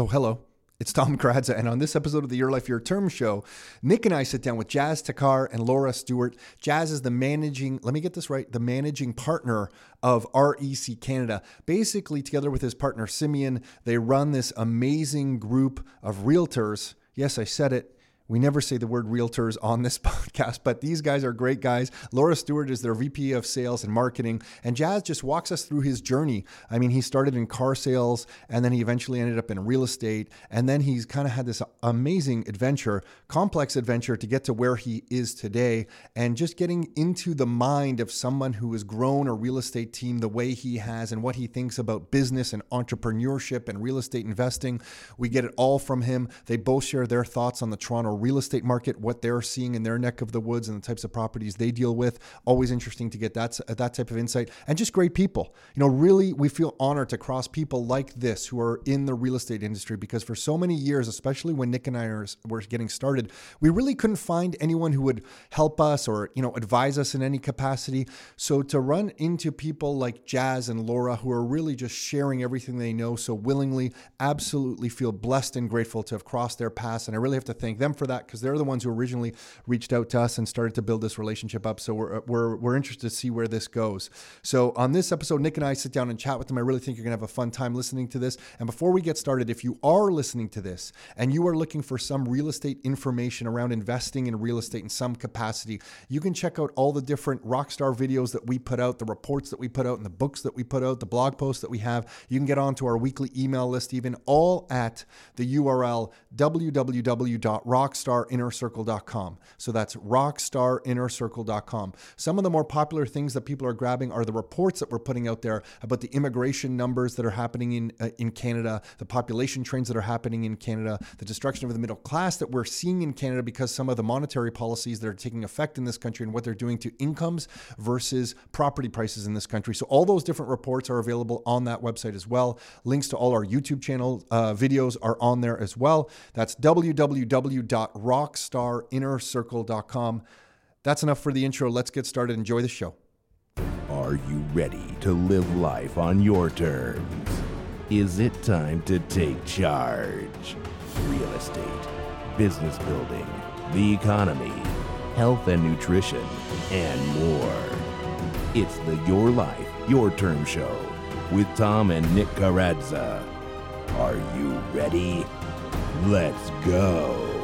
Oh, hello. It's Tom Karadza, and on this episode of the Your Life, Your Term show, Nick and I sit down with Jas Takhar and Laura Stewart. Jas is the managing, let me get this right, the managing partner of REC Canada. Basically, together with his partner Simeon, they run this amazing group of realtors. Yes, I said it we never say the word realtors on this podcast, but these guys are great guys. Laura Stewart is their VP of sales and marketing, and Jas just walks us through his journey. I mean, he started in car sales and then he eventually ended up in real estate. And then he's kind of had this amazing adventure, complex adventure to get to where he is today. And just getting into the mind of someone who has grown a real estate team the way he has and what he thinks about business and entrepreneurship and real estate investing. We get it all from him. They both share their thoughts on the Toronto real estate market, what they're seeing in their neck of the woods, and the types of properties they deal with. Always interesting to get that that type of insight, and just great people. You know, really, we feel honored to cross people like this who are in the real estate industry because for so many years, especially when Nick and I were getting started, we really couldn't find anyone who would help us or you know advise us in any capacity. So to run into people like Jas and Laura who are really just sharing everything they know so willingly, absolutely feel blessed and grateful to have crossed their paths, and I really have to thank them for that because they're the ones who originally reached out to us and started to build this relationship up. So we're, uh, we're, we're interested to see where this goes. So on this episode, Nick and I sit down and chat with them. I really think you're going to have a fun time listening to this. And before we get started, if you are listening to this and you are looking for some real estate information around investing in real estate in some capacity, you can check out all the different rockstar videos that we put out, the reports that we put out, and the books that we put out, the blog posts that we have. You can get onto our weekly email list, even all at the URL www.rockstar rockstarinnercircle.com. So that's rockstarinnercircle.com. Some of the more popular things that people are grabbing are the reports that we're putting out there about the immigration numbers that are happening in uh, in Canada, the population trends that are happening in Canada, the destruction of the middle class that we're seeing in Canada because some of the monetary policies that are taking effect in this country and what they're doing to incomes versus property prices in this country. So all those different reports are available on that website as well. Links to all our YouTube channel uh, videos are on there as well. That's www rockstarinnercircle.com. That's enough for the intro. Let's get started. Enjoy the show. Are you ready to live life on your terms? Is it time to take charge? Real estate, business building, the economy, health and nutrition, and more. It's the Your Life, Your Term Show with Tom and Nick Karadza. Are you ready? Let's go.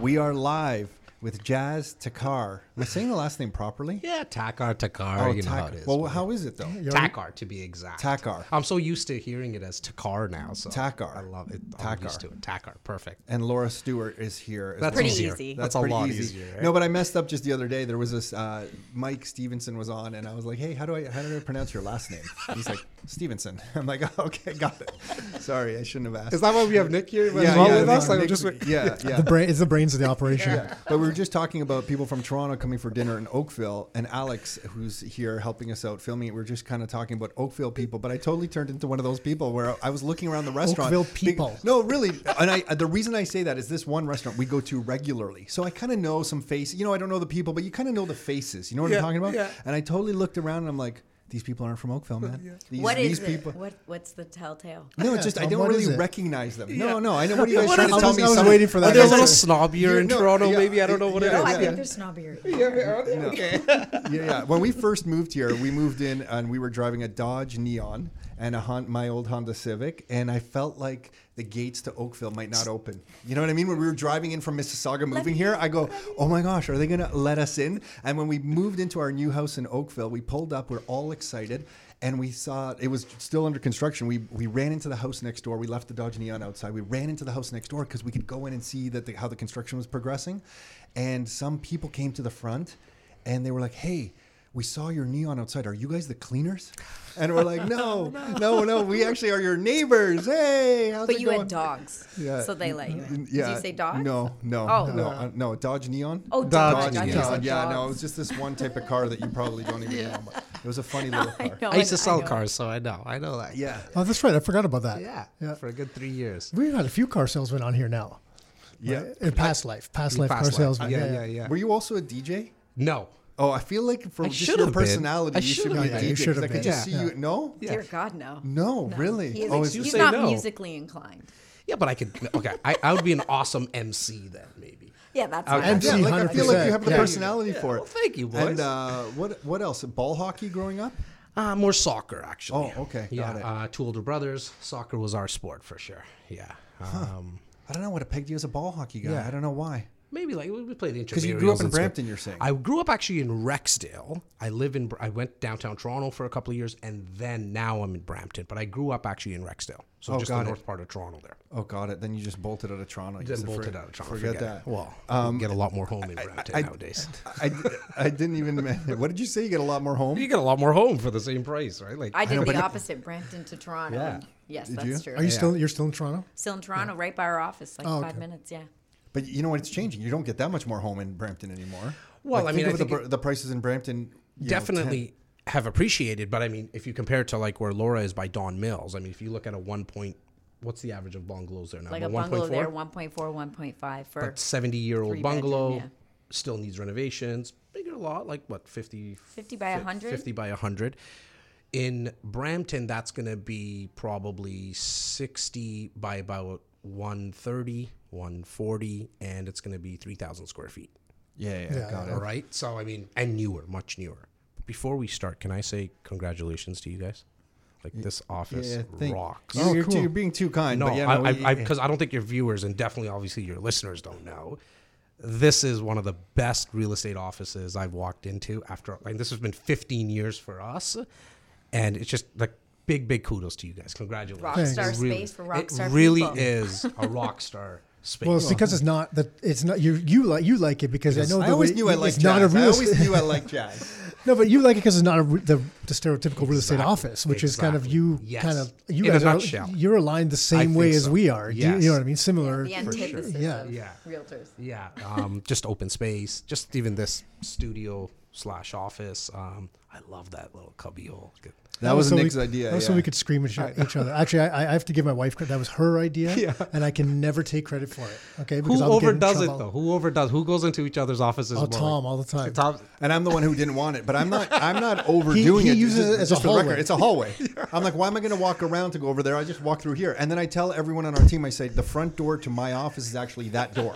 We are live with Jas Takhar. Am I saying the last name properly? Yeah, Takhar, Takhar. Oh, you know how it is. Well, how is it though? Takhar, to be exact. Takhar. I'm so used to hearing it as Takhar now. So Takhar. I love it. I'm used to it. Takhar. Perfect. And Laura Stewart is here. That's well. pretty easy. That's, That's a lot easy. easier. Right? No, but I messed up just the other day. There was this uh, Mike Stevenson was on, and I was like, "Hey, how do I how do I pronounce your last name?" He's like Stevenson. I'm like, oh, "Okay, got it." Sorry, I shouldn't have asked. Is that why we have Nick here? Yeah, yeah, with us? Nick, Like, just, yeah, yeah. The brain is the brains of the operation. Yeah. But we were just talking about people from Toronto coming for dinner in Oakville, and Alex, who's here helping us out filming it, we are just kind of talking about Oakville people. But I totally turned into one of those people where I was looking around the restaurant. Oakville people. No, really. And I, the reason I say that is this one restaurant we go to regularly, so I kind of know some faces. You know, I don't know the people, but you kind of know the faces. You know what Yeah, I'm talking about? yeah. And I totally looked around, and I'm like. These people aren't from Oakville, man. These, What these is people. it? What What's the telltale? No, it's just I don't what really recognize them. No, no, I know. What are you guys What trying to tell me? I was waiting for that. Are they a little not- snobbier in Toronto? maybe I don't know what it oh, is. No. I think they're snobbier. Okay. yeah, yeah. When we first moved here, we moved in and we were driving a Dodge Neon and a Hon- my old Honda Civic, and I felt like the gates to Oakville might not open. You know what I mean? When we were driving in from Mississauga, moving here, I go, "Oh my gosh, are they gonna let us in?" And when we moved into our new house in Oakville, we pulled up. We're all excited. And we saw it was still under construction. We we ran into the house next door. We left the Dodge Neon outside. We ran into the house next door because we could go in and see that the, how the construction was progressing. And some people came to the front, and they were like, "Hey, we saw your neon outside. Are you guys the cleaners?" And we're like, "No, no, no. We actually are your neighbors. Hey, how's But it you going?" had dogs, Yeah. so they let you in. Yeah. Did you say dogs? No, no, Oh. no, uh, no. Dodge Neon. Oh, Dodge Dodge. I Neon. thought Neon. Yeah, no, it was just this one type of car that you probably don't even know. But it was a funny little I car. know. I used to sell cars, so I know. I know that. Yeah. Oh, that's right. I forgot about that. Yeah. Yeah. For a good three years. We've had a few car salesmen on here now. Yeah. In past life, past life Past car life. salesmen. Yeah, yeah, yeah. Were you also a DJ? No. Oh, I feel like for I just your have been. personality, I you should should be have a been. DJ. Yeah, you 'cause should I could been. just see you. No, Dear God, no. no, really. He is, oh, is he's not no. musically inclined. Yeah, but I could. Okay, I, I would be an awesome MC then, maybe. Yeah, that's Okay. not MC yeah, like I feel like you have the 100%. personality for it. Well, thank you, boys. And uh, what what else? Ball hockey growing up? Uh, more soccer, actually. Oh, okay, Yeah, got it. Uh, two older brothers. Soccer was our sport for sure. Yeah. Um, I don't know what a pegged you as a ball hockey guy. Yeah. I don't know why. Maybe like we we played the Because you grew up in. Brampton, you're saying. I grew up actually in Rexdale. I live in. I went downtown Toronto for a couple of years, and then now I'm in Brampton. But I grew up actually in Rexdale, so Oh, just got the it. north part of Toronto there. oh, got it. Then you just bolted out of Toronto. You Then said, bolted for- out of Toronto. Forget, that. Well, um, you get a lot more home in Brampton I- nowadays. I, I didn't even. What did you say? You get a lot more home. You get a lot more home for the same price, right? Like I did know, the opposite, Brampton to Toronto. Yeah. Yes, Did that's you? true. Are you Yeah. still? You're still in Toronto? Still in Toronto, right by our office, like Oh, five okay. minutes. Yeah. But you know what? It's changing. You don't get that much more home in Brampton anymore. Well, Like, I mean, think I think the, the prices in Brampton. you know, definitely have appreciated. But I mean, if you compare it to like where Laura is by Don Mills, I mean, if you look at a one point, what's the average of bungalows there now? Like a About bungalow 1.4? there, 1.4, 1.5 for. But 70 year old three bedroom, bungalow yeah. still needs renovations. Bigger lot, like what, 50? 50 by 100? 50 by 100. In Brampton, that's going to be probably 60 by about 130, 140, and it's going to be 3,000 square feet. Yeah, yeah, Yeah, got it. right. So, I mean, and newer, much newer. Before we start, can I say congratulations to you guys? Like, this office Yeah, thank- rocks. You're, Oh, you're, cool. you're being too kind. No, but yeah, no, I, we- I, because I, don't think your viewers and definitely, obviously, your listeners don't know. This is one of the best real estate offices I've walked into after. Like, this has been 15 years for us, and it's just like big, big kudos to you guys. Congratulations. Rock Thanks. star really- space for rock it really people. is a rock star space. Well, it's because it's not that it's not you. You like you like it because, I know I always way- knew I liked it's not a jazz. I always knew I liked jazz. No, but you like it because it's not a, the, the stereotypical real estate Exactly. office, which is kind of you. Yes. Kind of you In a guys are you're aligned the same think way as we are. Do You, you know what I mean? Similar. the antithesis Yeah. of Yeah. realtors. Yeah, um, just open space, just even this studio slash office. Um, I love that little cubbyhole. Good. That was so Nick's we, idea. That was yeah. so we could scream at each, each other. Actually, I, I have to give my wife credit. That was her idea, Yeah. and I can never take credit for it. Okay, Who I'll overdoes it though? Who overdoes? Who goes into each other's offices? Oh, more Tom, like- all the time. Tom, And I'm the one who didn't want it, but I'm not. I'm not overdoing he it. uses Just- it as a just for the hallway. record, It's a hallway. I'm like, why am I going to walk around to go over there? I just walk through here, and then I tell everyone on our team. I say the front door to my office is actually that door.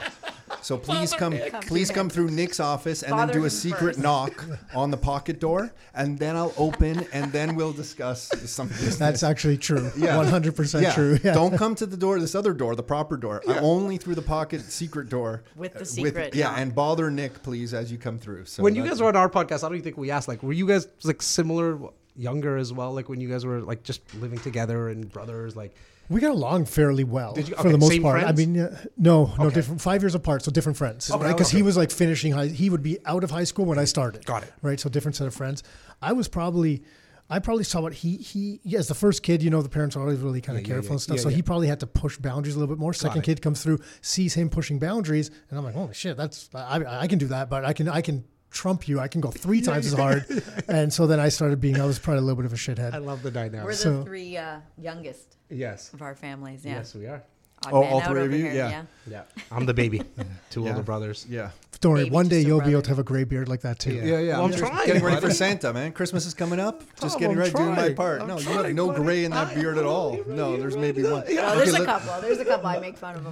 So please come, please come through Nick's office, and then do a secret first. knock on the pocket door, and then I'll open, and then we'll discuss some business. That's actually true. Yeah. One hundred percent true. Yeah. Don't come to the door, this other door, the proper door. I only through the pocket secret door. With the Uh, secret yeah, and bother Nick, please, as you come through. So when you guys were on our podcast, I don't even think we asked. Like, were you guys like similar, younger as well? Like when you guys were like just living together and brothers? Like, We got along fairly well Did you- for the most part. I mean, uh, no, no, Okay. different. Five years apart, so different friends. Okay, right? Because okay. he was like finishing high. He would be out of high school when I started. Got it. Right. So different set of friends. I was probably. I probably saw what he he yeah, as the first kid, you know, the parents are always really kind of Yeah, careful yeah. and stuff. So he probably had to push boundaries a little bit more. Second kid comes through, sees him pushing boundaries, and I'm like, holy shit, that's I, I can do that, but I can I can trump you. I can go three times as hard. And so then I started being I was probably a little bit of a shithead. I love the dynamic. We're the So- three uh, youngest yes, of our families. Yeah. yes, we are. Odd Oh, man all out three of over you? here, Yeah. Yeah, I'm the baby. Two Yeah. older brothers. Yeah. Don't worry, Baby, one day just a you'll be able brother. to have a gray beard like that too. Yeah, yeah. Well, I'm just trying, getting ready for buddy. Santa, man. Christmas is coming up. Just Tom, getting I'm ready doing my trying. part. I'm no, you have trying, no buddy. gray in that I beard at all. You- No, you there's really maybe do. one. Oh, Okay, there's a let- couple. There's a couple. I make fun of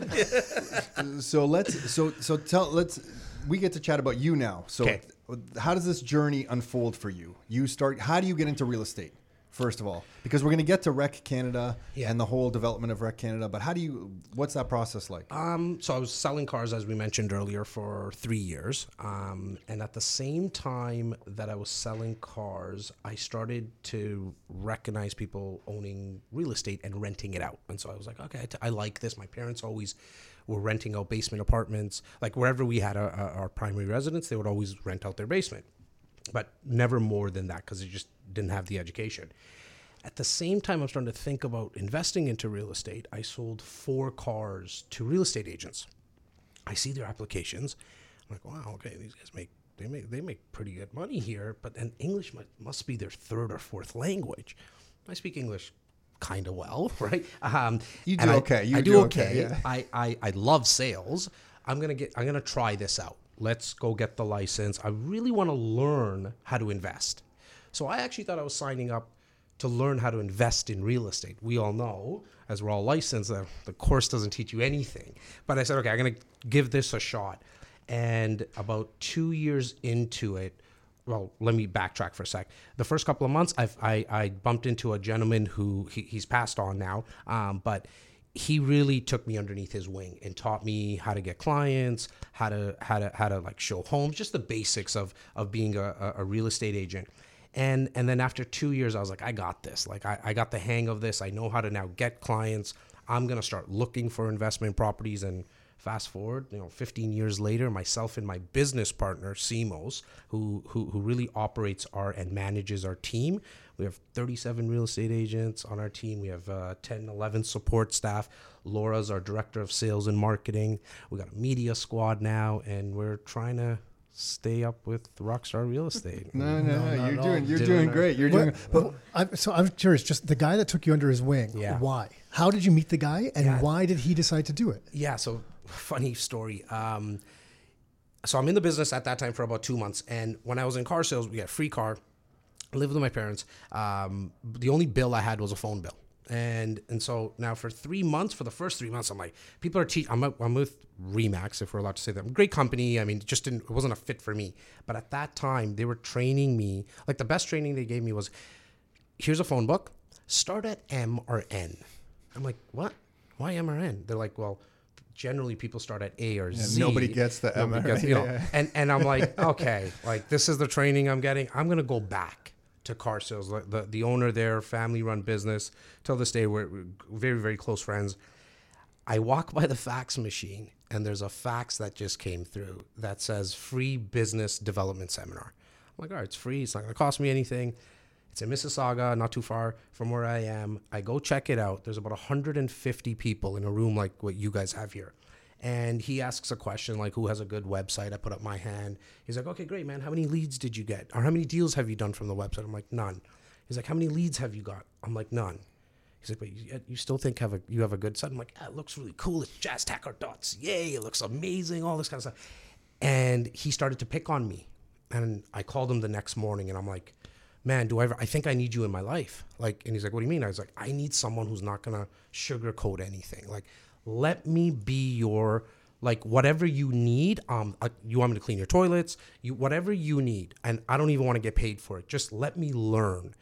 them. So let's so so tell let's we get to chat about you now. So Okay. how does this journey unfold for you? You start how do you get into real estate? First of all, because we're going to get to REC Canada Yeah. and the whole development of REC Canada, but how do you what's that process like? Um, so I was selling cars, as we mentioned earlier, for three years. Um, and at the same time that I was selling cars, I started to recognize people owning real estate and renting it out. And so I was like, okay, I, t- I like this. My parents always were renting out basement apartments. Like wherever we had a, our primary residence, they would always rent out their basement, but never more than that because they just didn't have the education. At the same time, I'm starting to think about investing into real estate. I sold four cars to real estate agents. I see their applications. I'm like, wow, okay, these guys make they make they make pretty good money here. But then English must, must be their third or fourth language. I speak English kind of well, right? Um, You do okay. You I do do okay, okay. yeah. I, I I love sales. I'm gonna get I'm gonna try this out. let's go get the license. I really want to learn how to invest. So I actually thought I was signing up to learn how to invest in real estate. We all know, as we're all licensed, that the course doesn't teach you anything. But I said, okay, I'm going to give this a shot. And about two years into it, well, let me backtrack for a sec. The first couple of months, I've, I, I bumped into a gentleman who he, he's passed on now, um, but he really took me underneath his wing and taught me how to get clients, how to how to how to like show homes, just the basics of of being a, a- real estate agent. And and then after two years, I was like, I got this. Like I, I got the hang of this. I know how to now get clients. I'm gonna start looking for investment properties and fast forward, you know, 15 years later, myself and my business partner, Simos, who, who, who really operates our and manages our team. We have 37 real estate agents on our team. We have uh, 10, 11 support staff. Laura's our director of sales and marketing. We got a media squad now, and we're trying to stay up with Rockstar Real Estate. No, no, no. not You're doing, all. you're Doing doing our- great. You're doing. But I'm, so I'm curious, just the guy that took you under his wing. Yeah. Why? How did you meet the guy, and Yeah. why did he decide to do it? Yeah, so funny story. Um, so I'm in the business at that time for about two months, and when I was in car sales, we got a free car. Lived with my parents. Um, the only bill I had was a phone bill, and and so now for three months, for the first three months, I'm like, people are teaching. I'm, I'm with Remax, if we're allowed to say that. Great company. I mean, it just didn't. It wasn't a fit for me. But at that time, they were training me. Like the best training they gave me was, here's a phone book. Start at M or N. I'm like, what? Why M or N? They're like, well, generally people start at A or Z. nobody gets the M Nobody gets- you know, Yeah. and and I'm like, okay, like this is the training I'm getting. I'm gonna go back to car sales. Like, The the owner there, family run business. Till this day, we're, we're very very close friends. I walk by the fax machine and there's a fax that just came through that says free business development seminar. I'm like, all right, it's free. It's not going to cost me anything. It's in Mississauga, not too far from where I am. I go check it out. There's about 150 people in a room like what you guys have here. And he asks a question like, who has a good website? I put up my hand. He's like, okay, great, man. How many leads did you get? Or how many deals have you done from the website? I'm like, none. He's like, how many leads have you got? I'm like, none. He's like, but you, still think have a you have a good site? I'm like, ah, it looks really cool. It's Jas Takhar Dots. Yay, it looks amazing, all this kind of stuff. And he started to pick on me. And I called him the next morning and I'm like, man, do I ever, I think I need you in my life. Like, and he's like, what do you mean? I was like, I need someone who's not going to sugarcoat anything. Like, let me be your, like, whatever you need. Um, uh, you want me to clean your toilets, you, whatever you need. And I don't even want to get paid for it. Just let me learn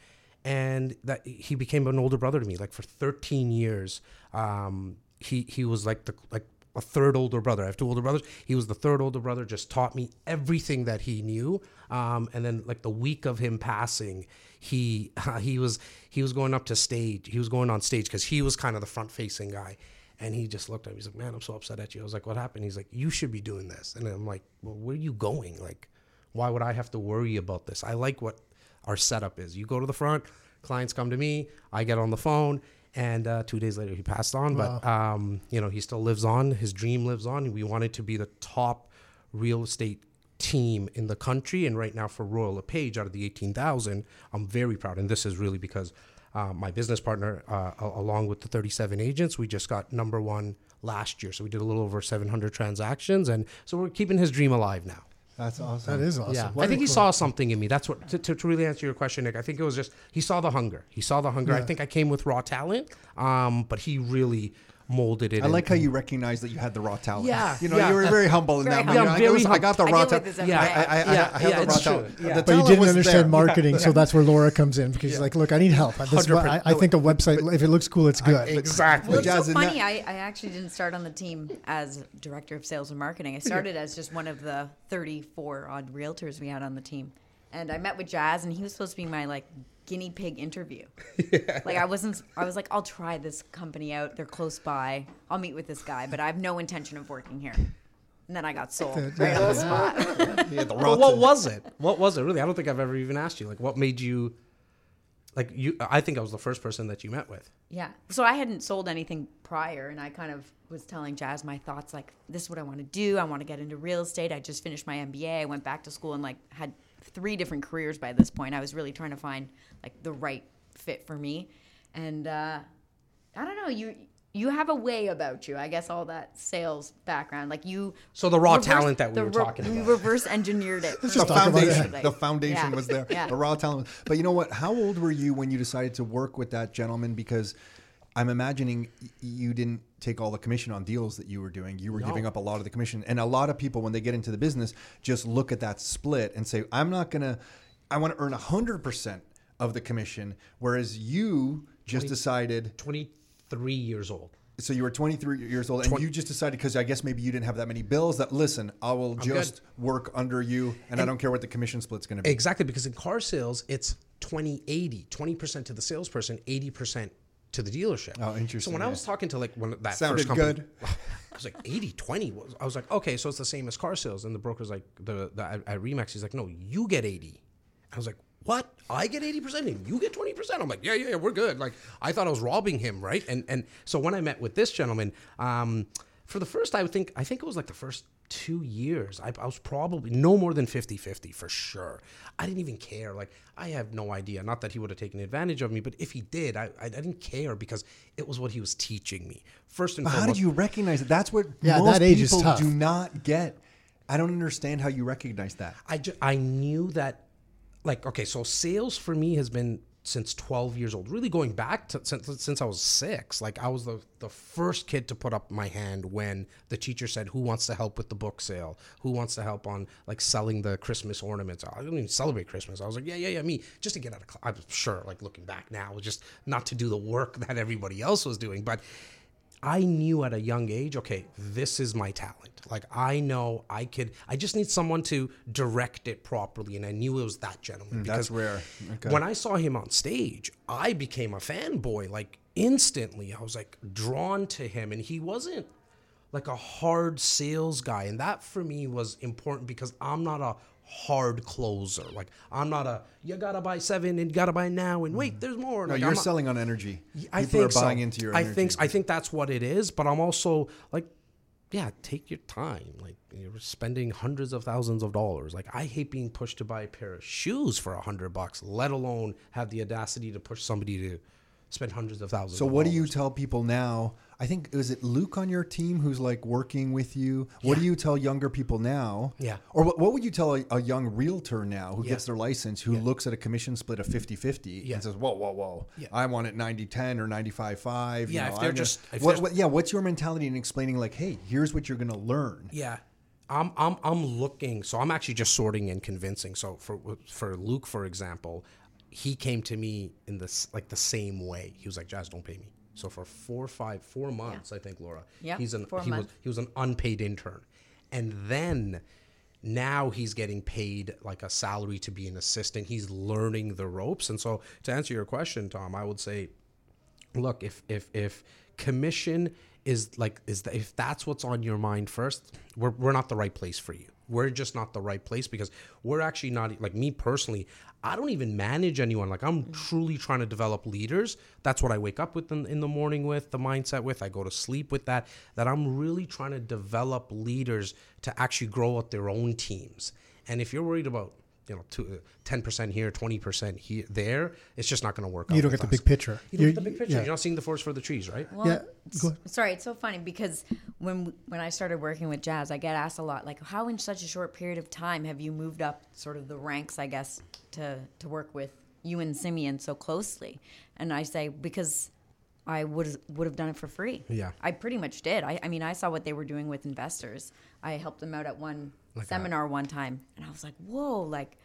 and that he became an older brother to me. Like for 13 years, um, he he was like the like a third older brother. I have two older brothers. He was the third older brother. Just taught me everything that he knew. Um, and then like the week of him passing, he he was he was going up to stage. He was going on stage because he was kind of the front facing guy. And he just looked at me. He's like, "Man, I'm so upset at you." I was like, "What happened?" He's like, "You should be doing this." And I'm like, "Well, where are you going? Like, why would I have to worry about this? I like what our setup is. You go to the front, clients come to me, I get on the phone, and uh, two days later he passed on. But um, you know, he still lives on. His dream lives on. We wanted to be the top real estate team in the country, and right now for Royal LePage, out of the eighteen thousand, I'm very proud. And this is really because uh, my business partner, uh, along with the 37 agents, we just got number one last year. So we did a little over 700 transactions, and so we're keeping his dream alive now. That's awesome. That is awesome. Yeah, What I a think he cool- saw something in me. That's what to, to, to really answer your question, Nick. I think it was just he saw the hunger. He saw the hunger. I think I came with raw talent, um, but he really molded it. I and- like how you recognize that you had the raw talent. Yeah, you know, yeah. you were very humble in Very that. humble. Yeah, I, very I got the raw talent. with this I, every I. I, I, Yeah, I have yeah, the raw true. talent. Yeah. The But But you didn't understand there. marketing, so that's where Laura comes in because she's like, "Look, I need help. This, is what- I, I think a website, if it looks cool, it's good." exactly. But Well, it's Jas, so funny. I, I actually didn't start on the team as director of sales and marketing. I started as just one of the 34 odd realtors we had on the team. And I met with Jas, and he was supposed to be my like guinea pig interview. Like I wasn't. I was like, I'll try this company out. They're close by. I'll meet with this guy, but I have no intention of working here. And then I got sold right on the spot. He had the raw But what was it? What was it really? I don't think I've ever even asked you. Like, what made you? Like you, I think I was the first person that you met with. Yeah. So I hadn't sold anything prior, and I kind of was telling Jas my thoughts like, this is what I want to do. I want to get into real estate. I just finished my MBA. I went back to school and like had three different careers by this point. I was really trying to find like the right fit for me. And uh, I don't know, you you have a way about you. I guess all that sales background, like you. So the raw talent that we were talking about, We reverse engineered it. the talk about foundation, that. the foundation Yeah. was there. Yeah. The raw talent. But you know what? How old were you when you decided to work with that gentleman? Because I'm imagining you didn't take all the commission on deals that you were doing. You were giving up a lot of the commission. And a lot of people, when they get into the business, just look at that split and say, I'm not going to, I want to earn 100% of the commission. Whereas you just decided, 23 years old. so you were 23 years old and you just decided, because I guess maybe you didn't have that many bills, that listen, I will just work under you and, I don't care what the commission split's going to be. Exactly, because in car sales, it's 20 80, 20% to the salesperson, 80% to the dealership. Oh, interesting, So when I was talking to like when that Sounded first company, good. I was like 80 20. I was like, okay, so it's the same as car sales. And the broker's like, the, the at, at Remax, he's like, no, you get 80. I was like, what? I get 80% and you get 20%? I'm like, yeah, yeah, yeah, we're good. Like, I thought I was robbing him, right? And and so when I met with this gentleman, um, for the first, I would think, I think it was like the first two years, I, I was probably no more than 50 50 for sure. I didn't even care. Like, I have no idea. Not that he would have taken advantage of me, but if he did, I, I, I didn't care because it was what he was teaching me. First and But how did you recognize it? That's what Yeah, most that age is people tough. do not get. I don't understand how you recognize that. I, ju- I knew that, like, okay, so sales for me has been since 12 years old, really going back to since, since I was six. Like, I was the, the first kid to put up my hand when the teacher said, Who wants to help with the book sale? Who wants to help on, like, selling the Christmas ornaments? I didn't even celebrate Christmas. I was like, Yeah, yeah, yeah, me. Just to get out of class. I'm sure, like, looking back now, just not to do the work that everybody else was doing. But I knew at a young age, okay, this is my talent. Like I know I could. I just need someone to direct it properly, and I knew it was that gentleman. Mm, that's rare. Okay. When I saw him on stage, I became a fanboy. Like instantly, I was like drawn to him, and he wasn't like a hard sales guy, and that for me was important because I'm not a hard closer. Like I'm not a you gotta buy seven and gotta buy now and wait, mm. there's more. No, Like, you're I'm not- selling on energy. I People think are buying so. into your I think I think that's what it is. But I'm also like, yeah, take your time. Like you're spending hundreds of thousands of dollars. Like I hate being pushed to buy a pair of shoes for a hundred bucks, let alone have the audacity to push somebody to spend hundreds of thousands. So of what do you tell people now? I think is it Luke on your team who's like working with you. What do you tell younger people now? Yeah. Or what, what would you tell a, a young realtor now who Yeah. gets their license who looks at a commission split of 50-50 and says, "Whoa, whoa, whoa. Yeah. I want it 90-10 or 95-5." you Yeah, know, if they're I'm gonna- just- if what, what- yeah, what's your mentality in explaining like, "Hey, here's what you're going to learn." Yeah. I'm, I'm, I'm looking. So I'm actually just sorting and convincing. So for for Luke, for example, he came to me in this like the same way. He was like, "Jas, don't pay me." So for four, five, four months, I think Laura. Yeah, He's an four he was he was an unpaid intern, and then now he's getting paid like a salary to be an assistant. He's learning the ropes. And so to answer your question, Tom, I would say look if if if commission is like is the, if that's what's on your mind first we're, we're not the right place for you we're just not the right place because we're actually not like me personally i don't even manage anyone. Like i'm mm. truly trying to develop leaders. That's what i wake up with in, in the morning with the mindset with. I go to sleep with that that i'm really trying to develop leaders to actually grow out their own teams. And if you're worried about you know, 10% uh, here, 20% here, there, it's just not going to work out. You don't get the us. big picture. You don't You're- get the big picture. yeah. You're not seeing the forest for the trees, right? Well, Yeah, go s- sorry, it's so funny because when when I started working with Jas, I get asked a lot, like, how in such a short period of time have you moved up sort of the ranks, I guess, to to work with you and Simeon so closely? And I say because I would would have done it for free. Yeah. I pretty much did. I, I mean, I saw what they were doing with investors. I helped them out at one Like that. seminar one time, and I was like, whoa, like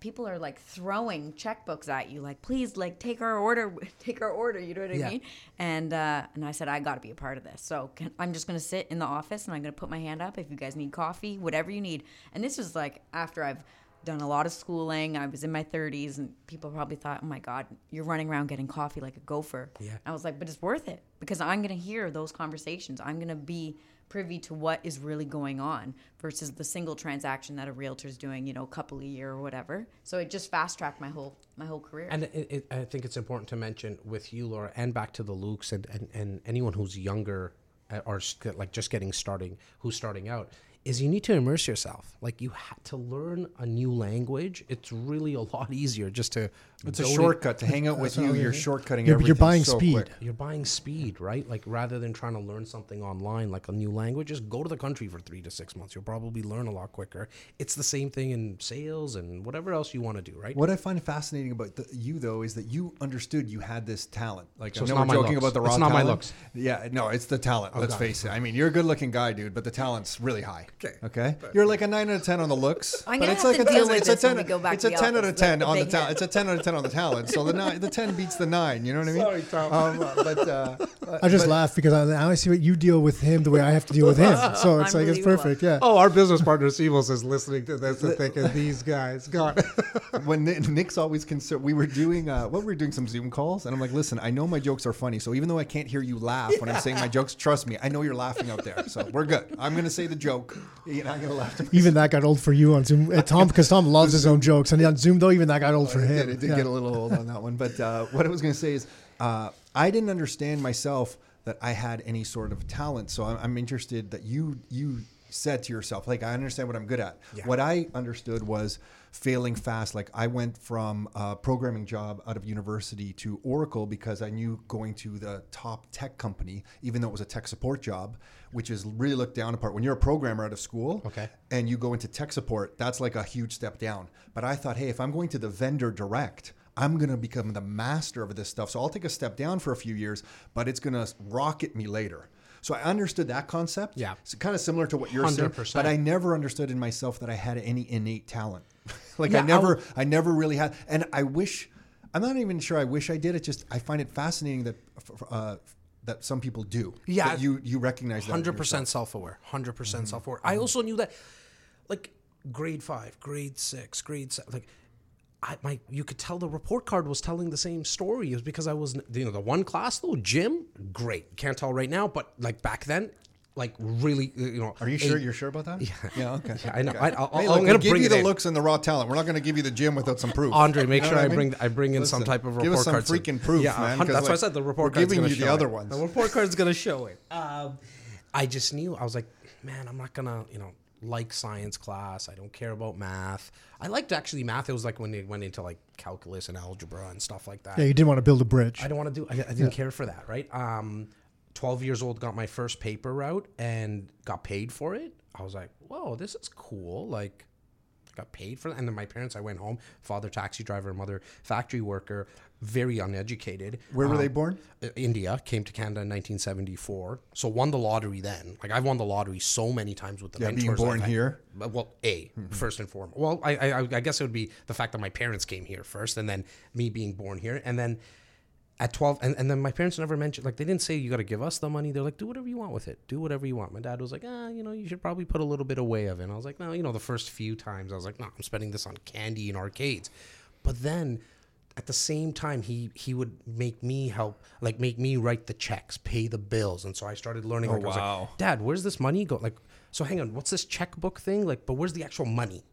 people are like throwing checkbooks at you like please like take our order take our order you know what i Yeah. mean and uh, and I said I got to be a part of this. So can, I'm just to sit in the office and I'm to put my hand up if you guys need coffee, whatever you need. And this was like after I've done a lot of schooling. I was in my 30s, and people probably thought, "Oh my God, you're running around getting coffee like a gopher." Yeah. I was like, "But it's worth it because I'm going to hear those conversations. I'm going to be." privy to what is really going on versus the single transaction that a realtor's doing, you know, a couple a year or whatever. So it just fast tracked my whole my whole career. And it, it, I think it's important to mention with you, Laura, and back to the Lukes and, and, and anyone who's younger uh, or like just getting starting, who's starting out, is you need to immerse yourself. Like you had to learn a new language. It's really a lot easier just to It's a shortcut to hang out with you. You're mean. shortcutting You're- everything. you're buying so speed. quick. You're buying speed, right? Like rather than trying to learn something online, like a new language, just go to the country for three to six months. You'll probably learn a lot quicker. It's the same thing in sales and whatever else you want to do, right? What I find fascinating about the, you though is that you understood you had this talent. Like So I it's know not we're joking about the raw It's not my looks. Yeah, no, it's the talent. Oh, let's God. face it. I mean, you're a good-looking guy, dude, but the talent's really high. Okay. Okay. You're like a nine out of ten on the looks. I'm but gonna it's have like to a deal 10, with it's a this when 10 we go It's a ten out of ten on the talent. It's a ten out of ten on the talent. So the nine, the ten beats the nine. You know what I mean? Sorry, Tom. Um, but uh, I just laugh because I, now I see what you deal with him the way I have to deal with him. So it's like it's Unbelievable. perfect. Yeah. Oh, our business partner Sivos is listening to this and thinking these guys got. when Nick's always concerned, we were doing uh, what we were doing some Zoom calls, and I'm like, listen, I know my jokes are funny, so even though I can't hear you laugh when I'm saying my jokes, trust me, I know you're laughing out there, so we're good. I'm gonna say the joke, you're not gonna laugh. Even that got old for you on Zoom. Uh, Tom, because Tom loves his own jokes, and on Zoom though, even that got old for It him. did, it did Yeah. get a little old on that one, but uh, what I was gonna say is, uh, I didn't understand myself that I had any sort of talent, so I'm, I'm interested that you you said to yourself, like, I understand what I'm good at. What I understood was failing fast. Like I went from a programming job out of university to Oracle because I knew going to the top tech company, even though it was a tech support job, which is really looked down upon. When you're a programmer out of school, Okay. and you go into tech support, that's like a huge step down. But I thought, hey, if I'm going to the vendor direct, I'm going to become the master of this stuff. So I'll take a step down for a few years, but it's going to rocket me later. So I understood that concept. Yeah. It's kind of similar to what you're saying. 100%. But I never understood in myself that I had any innate talent. like Yeah, I never, I'll- I never really had. And I wish, I'm not even sure I wish I did. It just, I find it fascinating that, uh, that some people do. Yeah. That you, you recognize that. 100% self aware. Hundred Mm-hmm. percent self aware. I also knew that, like, grade five, grade six, grade seven, like. I, my, you could tell the report card was telling the same story. It was because I was, you know, the one class though, gym, great. Can't tell right now, but like back then, like really, you know. Are you eight- sure? You're sure about that? Yeah. Yeah. Okay. I know. Okay. I, I'll, Hey, I'm gonna give bring you the in. looks and the raw talent. We're not going to give you the gym without some proof. Andre, make You know sure I mean? bring I bring in some type of report give us some card. soon. freaking proof, yeah, man, hun- 'cause, That's why I said the report we're card's giving gonna you the show other it. ones. The report card's gonna show it. Um, I just knew I was like, man, I'm not gonna, you know, like science class. I don't care about math. I liked actually math. It was like when they went into like calculus and algebra and stuff like that. Yeah, you didn't want to build a bridge. I don't want to do. I, I didn't care for that, right? Um, twelve years old, got my first paper route and got paid for it. I was like, whoa, this is cool. Like, got paid for that. And then my parents, I went home. Father taxi driver, mother factory worker, very uneducated. Where were Um, they born? uh, India came to Canada in 1974. So won the lottery then. Like I've won the lottery so many times with the Yeah, being mentors born I've here. Uh, Well, a first and foremost. Well, I, I I guess it would be the fact that my parents came here first, and then me being born here, and then at 12 and, and then my parents never mentioned like they didn't say you got to give us the money they're like do whatever you want with it do whatever you want my dad was like ah you know you should probably put a little bit away of it and i was like no you know the first few times i was like no i'm spending this on candy and arcades but then at the same time he he would make me help like make me write the checks pay the bills and so i started learning oh, like, was like, wow. dad where's this money go like so hang on what's this checkbook thing like but where's the actual money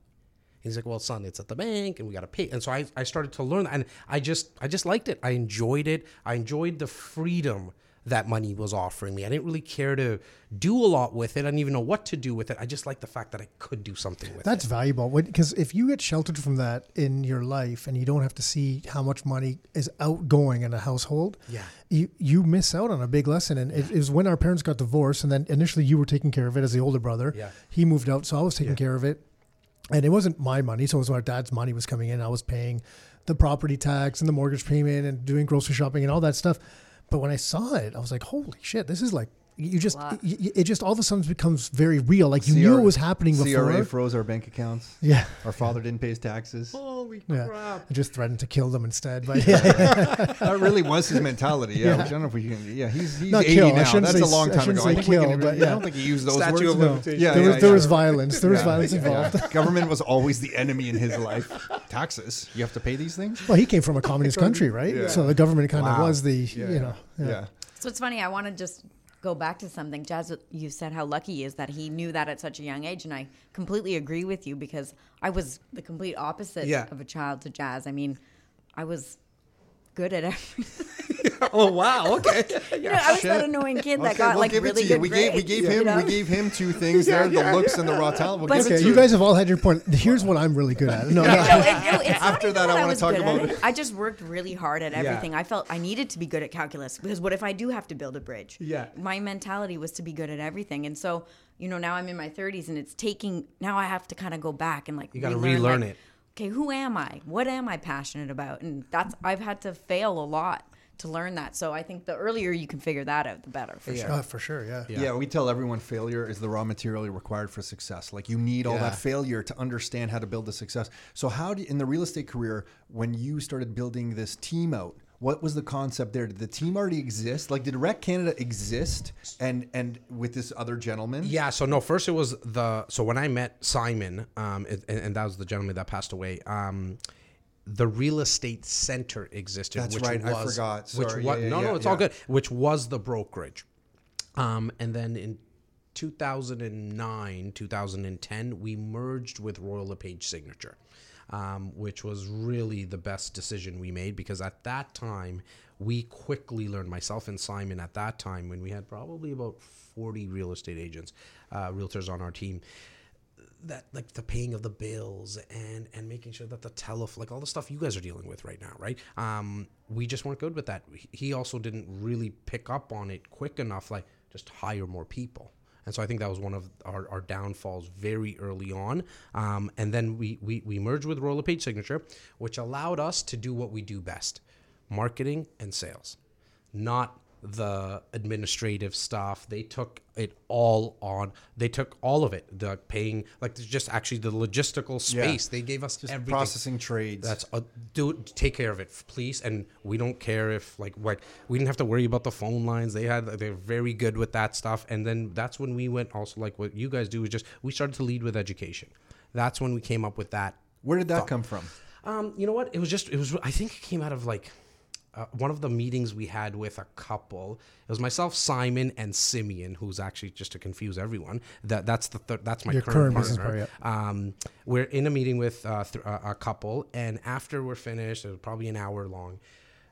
He's like, well, son, it's at the bank, and we got to pay. And so I, I started to learn, and I just, I just liked it. I enjoyed it. I enjoyed the freedom that money was offering me. I didn't really care to do a lot with it. I didn't even know what to do with it. I just liked the fact that I could do something with That's it. That's valuable because if you get sheltered from that in your life and you don't have to see how much money is outgoing in a household, Yeah. you you miss out on a big lesson. And it, it was when our parents got divorced, and then initially you were taking care of it as the older brother. Yeah. He moved out, so I was taking care of it, and it wasn't my money. So it was our dad's money was coming in. I was paying the property tax and the mortgage payment and doing grocery shopping and all that stuff. But when I saw it, I was like, "Holy shit! This is like." You just, Lot. y- y- it just all of a sudden becomes very real. Like you knew it was happening before. CRA froze our bank accounts. Yeah. Our father didn't pay his taxes. Holy Yeah. crap. I just threatened to kill them instead. But yeah, that really was his mentality. Yeah, Yeah. which I don't know if we can. Yeah, he's he's Not 80 kill, I now. shouldn't That's a long time shouldn't ago. I say think we kill, can- but I don't think he used those Statute words. of No. Yeah, there yeah, was there yeah. was violence. There was violence involved. yeah. Government was always the enemy in his life. Taxes. You have to pay these things. Well, he came from a communist country, right? So the government kind of was the you know, yeah. yeah. So it's funny. I want to just go back to something. Jas, you said how lucky he is that he knew that at such a young age, and I completely agree with you because I was the complete opposite Yeah. of a child to Jas. I mean, I was good at everything. oh wow, okay. You know, I was that annoying kid that Okay, got we'll like give it really to good you. We gave, we gave you him know? we gave him two things there: the looks and the raw talent. We'll But- give it Okay, to you guys have all had your point. Here's what I'm really good at. No, no. No, it- no, After that, I I wanna talk about- it. I just worked really hard at everything. I felt I needed to be good at calculus because what if I do have to build a bridge? Yeah. My mentality was to be good at everything, and so you know now I'm in my 30s and it's taking. Now I have to kind of go back and like You gotta relearn, relearn like, it. Okay, who am I? What am I passionate about? And that's I've had to fail a lot to learn that. So I think the earlier you can figure that out, the better. For sure. Uh, for sure, yeah. Yeah. we tell everyone failure is the raw material required for success. Like you need all Yeah. that failure to understand how to build the success. So how do in the real estate career when you started building this team out? What was the concept there? Did the team already exist? Like did REC Canada exist and and with this other gentleman? Yeah, so no, first it was the so when I met Simon, um, it, and, and that was the gentleman that passed away. Um, the real estate center existed. That's which right, I Was, forgot. Which Sorry, was, yeah, no, yeah, no, it's all good. Which was the brokerage. Um, and then in 2009, 2010, we merged with Royal LePage Signature, um, which was really the best decision we made because at that time, we quickly learned, myself and Simon at that time, when we had probably about 40 real estate agents, uh, realtors on our team, that like the paying of the bills and and making sure that the telephone like all the stuff you guys are dealing with right now right? Um we just weren't good with that. He also didn't really pick up on it quick enough like just hire more people and so I think that was one of our, our downfalls very early on. Um, and then we, we, we merged with Royal Page Signature, which allowed us to do what we do best marketing and sales, not the administrative stuff. They took it all on. They took all of it. The paying, like just actually the logistical space. They gave us Just everything. processing trades. That's a, do take care of it, please. And we don't care if like what we didn't have to worry about the phone lines. They had they're very good with that stuff. And then that's when we went also like what you guys do is just we started to lead with education. That's when we came up with that. Where did that come from? Um, you know what? It was just it was. I think it came out of like. Uh, one of the meetings we had with a couple, it was myself, Simon, and Simeon, who's actually just to confuse everyone. That that's the thir- that's my Your current, current partner. Um, we're in a meeting with uh, th- uh, a couple, and after we're finished, it was probably an hour long.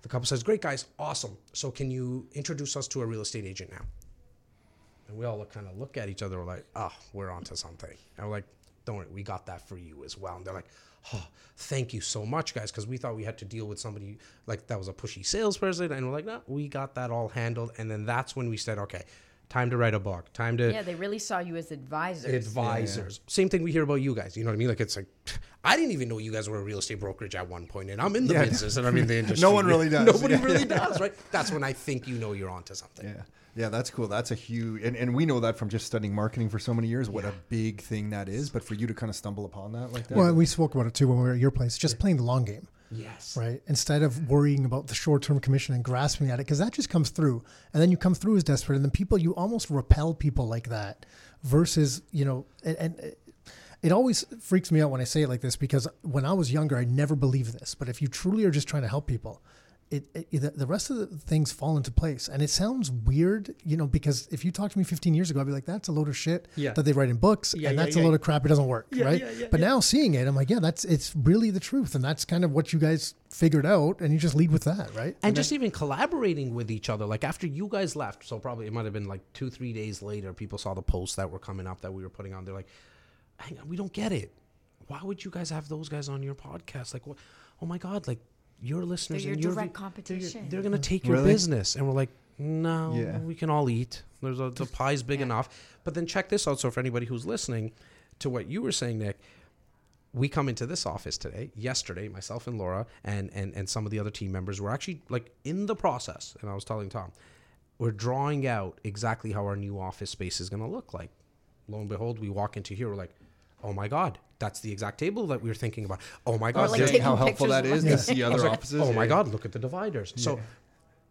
The couple says, "Great guys, awesome. So can you introduce us to a real estate agent now?" And we all kind of look at each other. We're like, "Oh, we're onto something." And we're like, "Don't worry, we got that for you as well." And they're like, "Oh, thank you so much, guys," because we thought we had to deal with somebody like that was a pushy salesperson, and we're like, "No, we got that all handled." And then that's when we said, "Okay, time to write a book. Time to." Yeah, they really saw you as advisors. advisors. Same thing we hear about you guys. You know what I mean? Like it's like I didn't even know you guys were a real estate brokerage at one point, and I'm in the Yeah. business, and I'm in the industry. No one really does. Nobody Yeah. really does, right? That's when I think you know you're onto something. Yeah. Yeah, that's cool. That's a huge, and, and we know that from just studying marketing for so many years, what a big thing that is. But for you to kind of stumble upon that like that, Well, we spoke about it too when we were at your place. Just playing the long game, Yes. right? Instead of worrying about the short-term commission and grasping at it, because that just comes through, and then you come through as desperate, and then people you almost repel people like that, versus you know, and, and uh, it always freaks me out when I say it like this because when I was younger, I never believed this. But if you truly are just trying to help people, it, it the- the rest of the things fall into place. And it sounds weird, you know, because if you talked to me 15 years ago, I'd be like, that's a load of shit Yeah. that they write in books, Yeah, and yeah, that's yeah. a load of crap. It doesn't work, Yeah, right? yeah, yeah, but yeah. now seeing it, I'm like, yeah, that's it's really the truth, and that's kind of what you guys figured out, and you just lead with that, right? And just even collaborating with each other. Like after you guys left, so probably it might have been like two, three days later, people saw the posts that were coming up that we were putting on. They're like, hang on, we don't get it. Why would you guys have those guys on your podcast? Like, what? Oh my God, like your listeners your and your direct vi- competition. They're, going to take your Really? business. And we're like, no, Yeah. we can all eat. There's a, the pie's big Yeah. enough. But then check this out. So for anybody who's listening to what you were saying, Nick, we come into this office today yesterday myself and laura and, and and some of the other team members were actually like in the process and i was telling tom we're drawing out exactly how our new office space is going to look like lo and behold we walk into here we're like oh my god that's the exact table that we were thinking about. Oh my god like how helpful that is pictures is of to see other like, offices. oh my god look at the dividers. So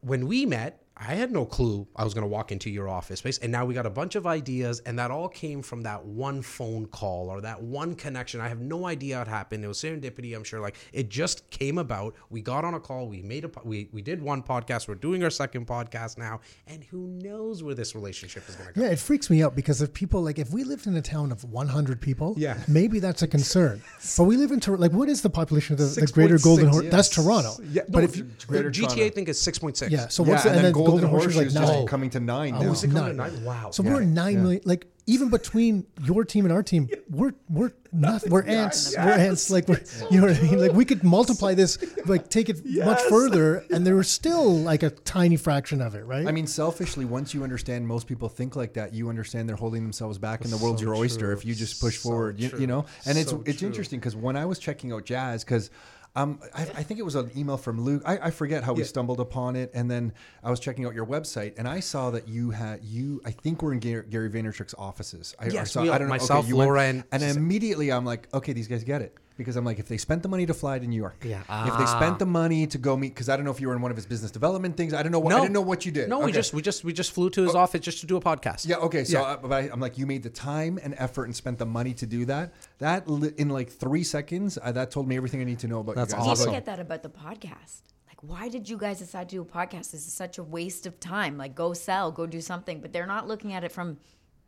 when we met I had no clue I was going to walk into your office space. And now we got a bunch of ideas, and that all came from that one phone call or that one connection. I have no idea how it happened. It was serendipity, I'm sure. Like it just came about. We got on a call. We made a we we did one podcast. We're doing our second podcast now, and who knows where this relationship is going to go. Yeah, it freaks me out because if people like if we lived in a town of 100 people, Yeah. maybe that's a concern. but we live in Tor- like what is the population of the, the greater 6.6, Golden Horse? yes. That's Toronto. Yeah, but no, if you, Greater GTA Toronto. Think is 6.6. yeah, so Yeah, what's the, and then Golden, Golden Horseshoe Horseshoe is is like just nine. coming to nine Oh, now. is Is it Nine. to nine? Wow. So Yeah, we're nine yeah. million. Like even between your team and our team, we're we're nothing. We're ants. We're ants. Like we're you know what I mean. Like we could multiply this, like take it much further, and there was still like a tiny fraction of it, right? I mean, selfishly, once you understand most people think like that, you understand they're holding themselves back, and the world's So your oyster true. if you just push So forward. You, you know, and it's So it's true. interesting because when I was checking out Jazz, because. Um, I, I think it was an email from Luke. I, I forget how we Yeah. stumbled upon it, and then I was checking out your website, and I saw that you had you. I think we're in Gary, Gary Vaynerchuk's offices. I, I Yes, saw, we I don't know. Myself, you went- Laura, and- and immediately I'm like, okay, these guys get it because I'm like, if they spent the money to fly to New York, Yeah. if they spent the money to go meet, because I don't know if you were in one of his business development things. I don't know what I didn't know what you did. No, we just we just we just flew to his office just to do a podcast. Yeah. Okay. So, Yeah. uh, but I, I'm like, you made the time and effort and spent the money to do that. That li- in like three seconds, uh, that told me everything I need to know about That's you guys. I awesome. even get that about the podcast. Like, why did you guys decide to do a podcast? This is such a waste of time. Like, go sell, go do something. But they're not looking at it from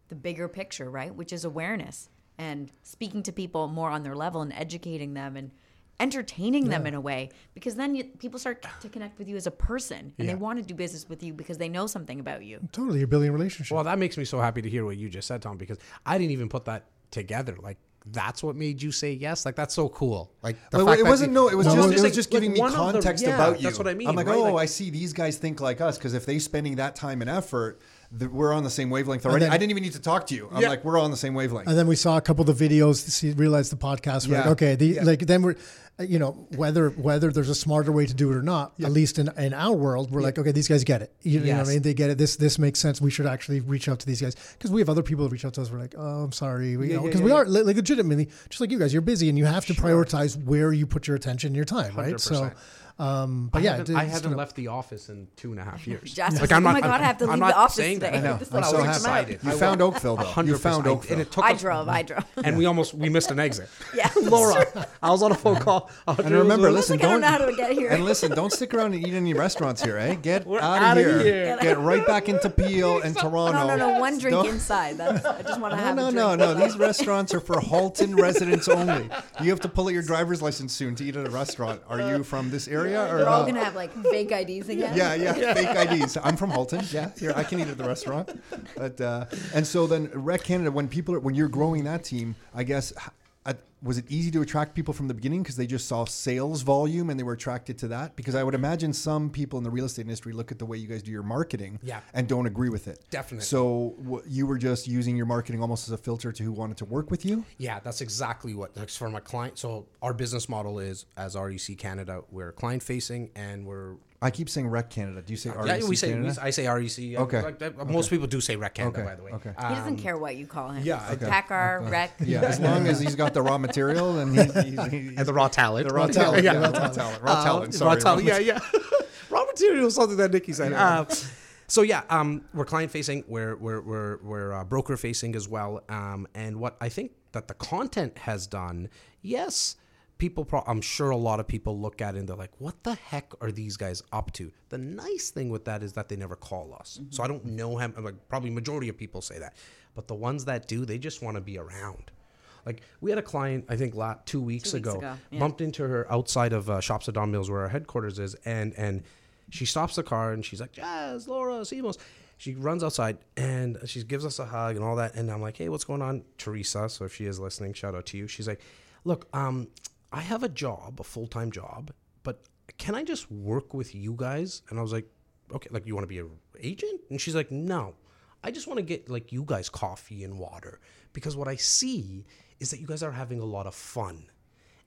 the bigger picture, right? Which is awareness and speaking to people more on their level and educating them and entertaining them in a way. Because then you, people start to connect with you as a person and they want to do business with you because they know something about you. totally, you're building a relationship. Well, that makes me so happy to hear what you just said, Tom, because I didn't even put that together. Like that's what made you say yes. Like that's so cool. Like the But fact it wasn't you- no. It was No, just it was like- just like giving me one of the- context yeah, about you. That's what I mean. I'm like, right? oh, Like- I see these guys think like us because if they spending that time and effort, th- we're on the same wavelength already. then- I didn't even need to talk to you. I'm Yeah. like, we're all on the same wavelength. and then we saw a couple of the videos to see, realize the podcast. We're Yeah. like, okay, the, Yeah. like then we're, uh, you know, whether whether there's a smarter way to do it or not. At least in, in our world, we're like, okay, these guys get it. You, you know what Yes. I mean? They get it. This this makes sense. We should actually reach out to these guys because we have other people that reach out to us. We're like, oh, I'm sorry, we, you Yeah, know, because yeah, we yeah. are like legitimately just like you guys. You're busy and you have to prioritize where you put your attention, and your time, right? So, 100%. Um, but I yeah, haven't, I haven't left the office in two and a half years. Jasper's like, oh my God, I have to I'm leave the office saying that. I know. This I'm so excited. You I found will- Oakville though. You 100%. found Oakville. And it took I us- drove, I drove. and we almost we missed an exit. Yeah. Laura, I was on a phone call. and remember, It's listen, like, don't don't know how to get here. And listen, don't stick around and eat any restaurants here, eh? Get We're out of here. here. Get right back into Peel and Toronto. no, no, no, one drink inside. That's, I just want to have No, a no, drink. no, no. These restaurants are for Halton residents only. You have to pull out your driver's license soon to eat at a restaurant. Are you from this area or They're all not? gonna have like fake IDs again. Yeah, yeah, fake IDs. I'm from Halton. Yeah, here I can eat at the restaurant. But uh, and so then Rec Canada, when people are, when you're growing that team, I guess. Was it easy to attract people from the beginning because they just saw sales volume and they were attracted to that? Because I would imagine some people in the real estate industry look at the way you guys do your marketing Yeah. and don't agree with it. Definitely. So w- you were just using your marketing almost as a filter to who wanted to work with you? Yeah, that's exactly what that's for my client. So our business model is as REC Canada, we're client facing and we're I keep saying Rec Canada. Do you say REC yeah, we say Canada? we, I say REC. Okay. Like, that- most people do say Rec Canada, Okay, by the way. okay. He doesn't Um, care what you call him. yeah, okay. Takhar, wreck. yeah, as long as he's got the raw material and he, he's, he's, and the raw talent. the raw talent. Yeah, Yeah, raw talent. Raw Uh, talent. raw talent. Yeah, yeah. raw material is something that Nikki said. Uh, so yeah, um, we're client facing. We're we're we're we're uh, broker facing as well. Um, and what I think that the content has done, yes. People, pro- I'm sure a lot of people look at it and they're like, "What the heck are these guys up to?" The nice thing with that is that they never call us, so I don't know him. Like probably majority of people say that, but the ones that do, they just want to be around. Like we had a client, I think, la two weeks Two weeks ago, ago, yeah. bumped into her outside of uh, Shops at Don Mills, where our headquarters is, and and she stops the car and she's like, "Jas, Laura, Simos." She runs outside and she gives us a hug and all that, and I'm like, "Hey, what's going on, Teresa?" So if she is listening, shout out to you. She's like, "Look, um, I have a job, a full time job, but can I just work with you guys?" And I was like, "Okay, like you want to be an agent?" And she's like, "No." I just want to get like you guys coffee and water because what I see is that you guys are having a lot of fun.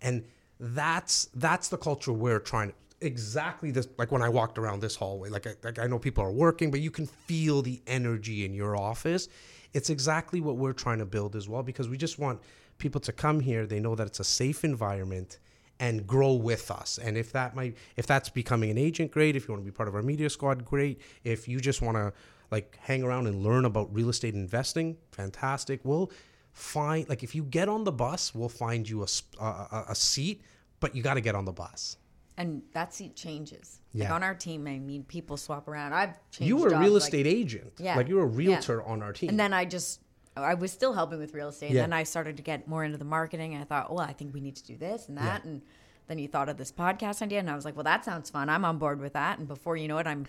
And that's that's the culture we're trying to exactly this like when I walked around this hallway like I, like I know people are working but you can feel the energy in your office. It's exactly what we're trying to build as well because we just want people to come here they know that it's a safe environment and grow with us. And if that might, if that's becoming an agent, great. If you want to be part of our media squad, great. If you just want to like hang around and learn about real estate investing, fantastic. We'll find like if you get on the bus, we'll find you a a, a, seat, but you got to get on the bus. And that seat changes. Like Yeah. on our team, I mean, people swap around. I've changed. You were a real like- estate agent, Yeah. like you were a Yeah. realtor on our team. And then I just, I was still helping with real estate. Yeah. And then I started to get more into the marketing. And I thought, well, I think we need to do this and that. And then you thought of this podcast idea. And I was like, well, that sounds fun. I'm on board with that. And before you know it, I'm,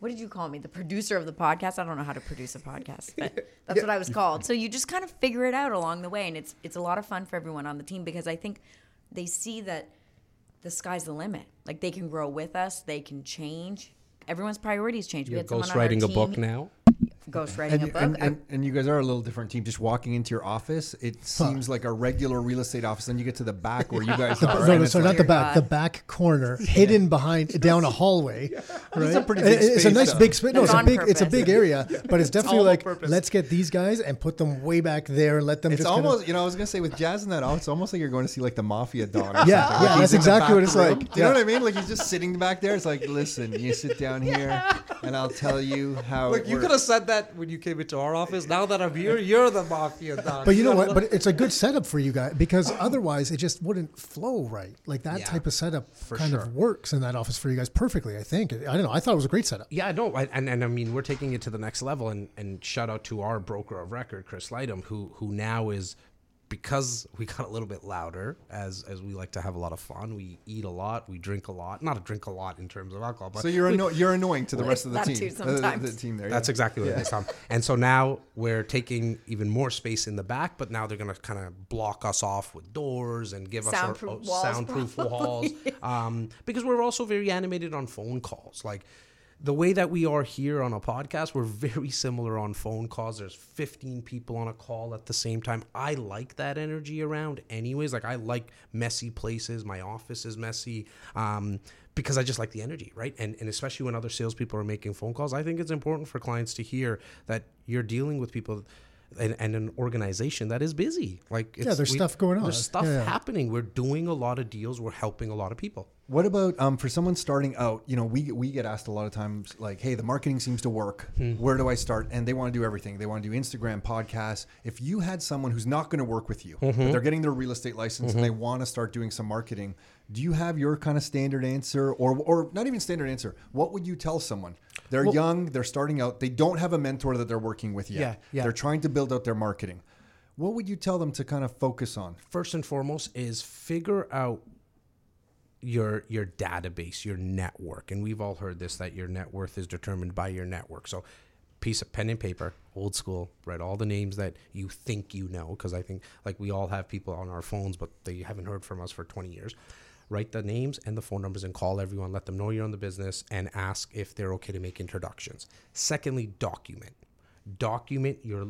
what did you call me? The producer of the podcast? I don't know how to produce a podcast, but that's what I was called. So you just kind of figure it out along the way. And it's, it's a lot of fun for everyone on the team because I think they see that the sky's the limit. Like they can grow with us, they can change. Everyone's priorities change. You're had someone on our ghostwriting a book now. Ghostwriting And, a you- book. and, and, and you guys are a little different team. Just walking into your office, it seems like a regular real estate office. Then you get to the back where you guys oh, are. No, no, it's so like- not the Dear back, the back corner, hidden behind down a hallway. Right? a pretty It- big it's a nice though. big space. No, That's it's a on big, it's a big area, but it's definitely like purpose. let's get these guys and put them way back there and let them It's just kinda- almost, you know, I was gonna say with Jas in that office, it's almost like you're going to see like the mafia don. Or Yeah, yeah, that's exactly what it's like. Do you know what I mean? Like he's just sitting back there. It's like, listen, you sit down here, and I'll tell you how. Look, it you could have said that when you came into our office. Now that I'm here, you're the mafia don. But you know what? But it's a good setup for you guys because otherwise it just wouldn't flow right. Like that Yeah, type of setup kind sure. of works in that office for you guys perfectly. I think. I don't know. I thought it was a great setup. Yeah, no, I- and and I mean we're taking it to the next level, and and shout out to our broker of record, Chris Lightham, who who now is because we got a little bit louder as as we like to have a lot of fun. We eat a lot, we drink a lot, not a drink a lot in terms of alcohol, but So you're we- anno- you're annoying to the rest of the team. too, uh, the- sometimes. the team there. That's yeah. exactly what it is, Tom. And so now we're taking even more space in the back, but now they're going to kind of block us off with doors and give Soundproof us our, walls, soundproof walls. Um, because we're also very animated on phone calls. Like the way that we are here on a podcast, we're very similar on phone calls. There's 15 people on a call at the same time. I like that energy around, anyways. Like I like messy places. My office is messy. Um, because I just like the energy, right? And and especially when other salespeople are making phone calls, I think it's important for clients to hear that you're dealing with people and, and an organization that is busy. Like it's, Yeah, there's stuff going on. There's stuff Yeah, yeah. happening. We're doing a lot of deals. We're helping a lot of people. What about um, for someone starting out? You know, we we get asked a lot of times, like, "Hey, the marketing seems to work. Hmm. Where do I start?" And they want to do everything. They want to do Instagram, podcasts. If you had someone who's not going to work with you, Mm-hmm. but they're getting their real estate license and they want to start doing some marketing, do you have your kind of standard answer, or or not even standard answer? What would you tell someone? They're young, they're starting out, they don't have a mentor that they're working with yet. Yeah, yeah. They're trying to build out their marketing. What would you tell them to kind of focus on? first and foremost is figure out your your database, your network. And we've all heard this that your net worth is determined by your network. So piece of pen and paper, old school, write all the names that you think you know because I think like we all have people on our phones but they haven't heard from us for 20 years. Write the names and the phone numbers and call everyone, let them know you're in the business and ask if they're okay to make introductions. Secondly, document. Document your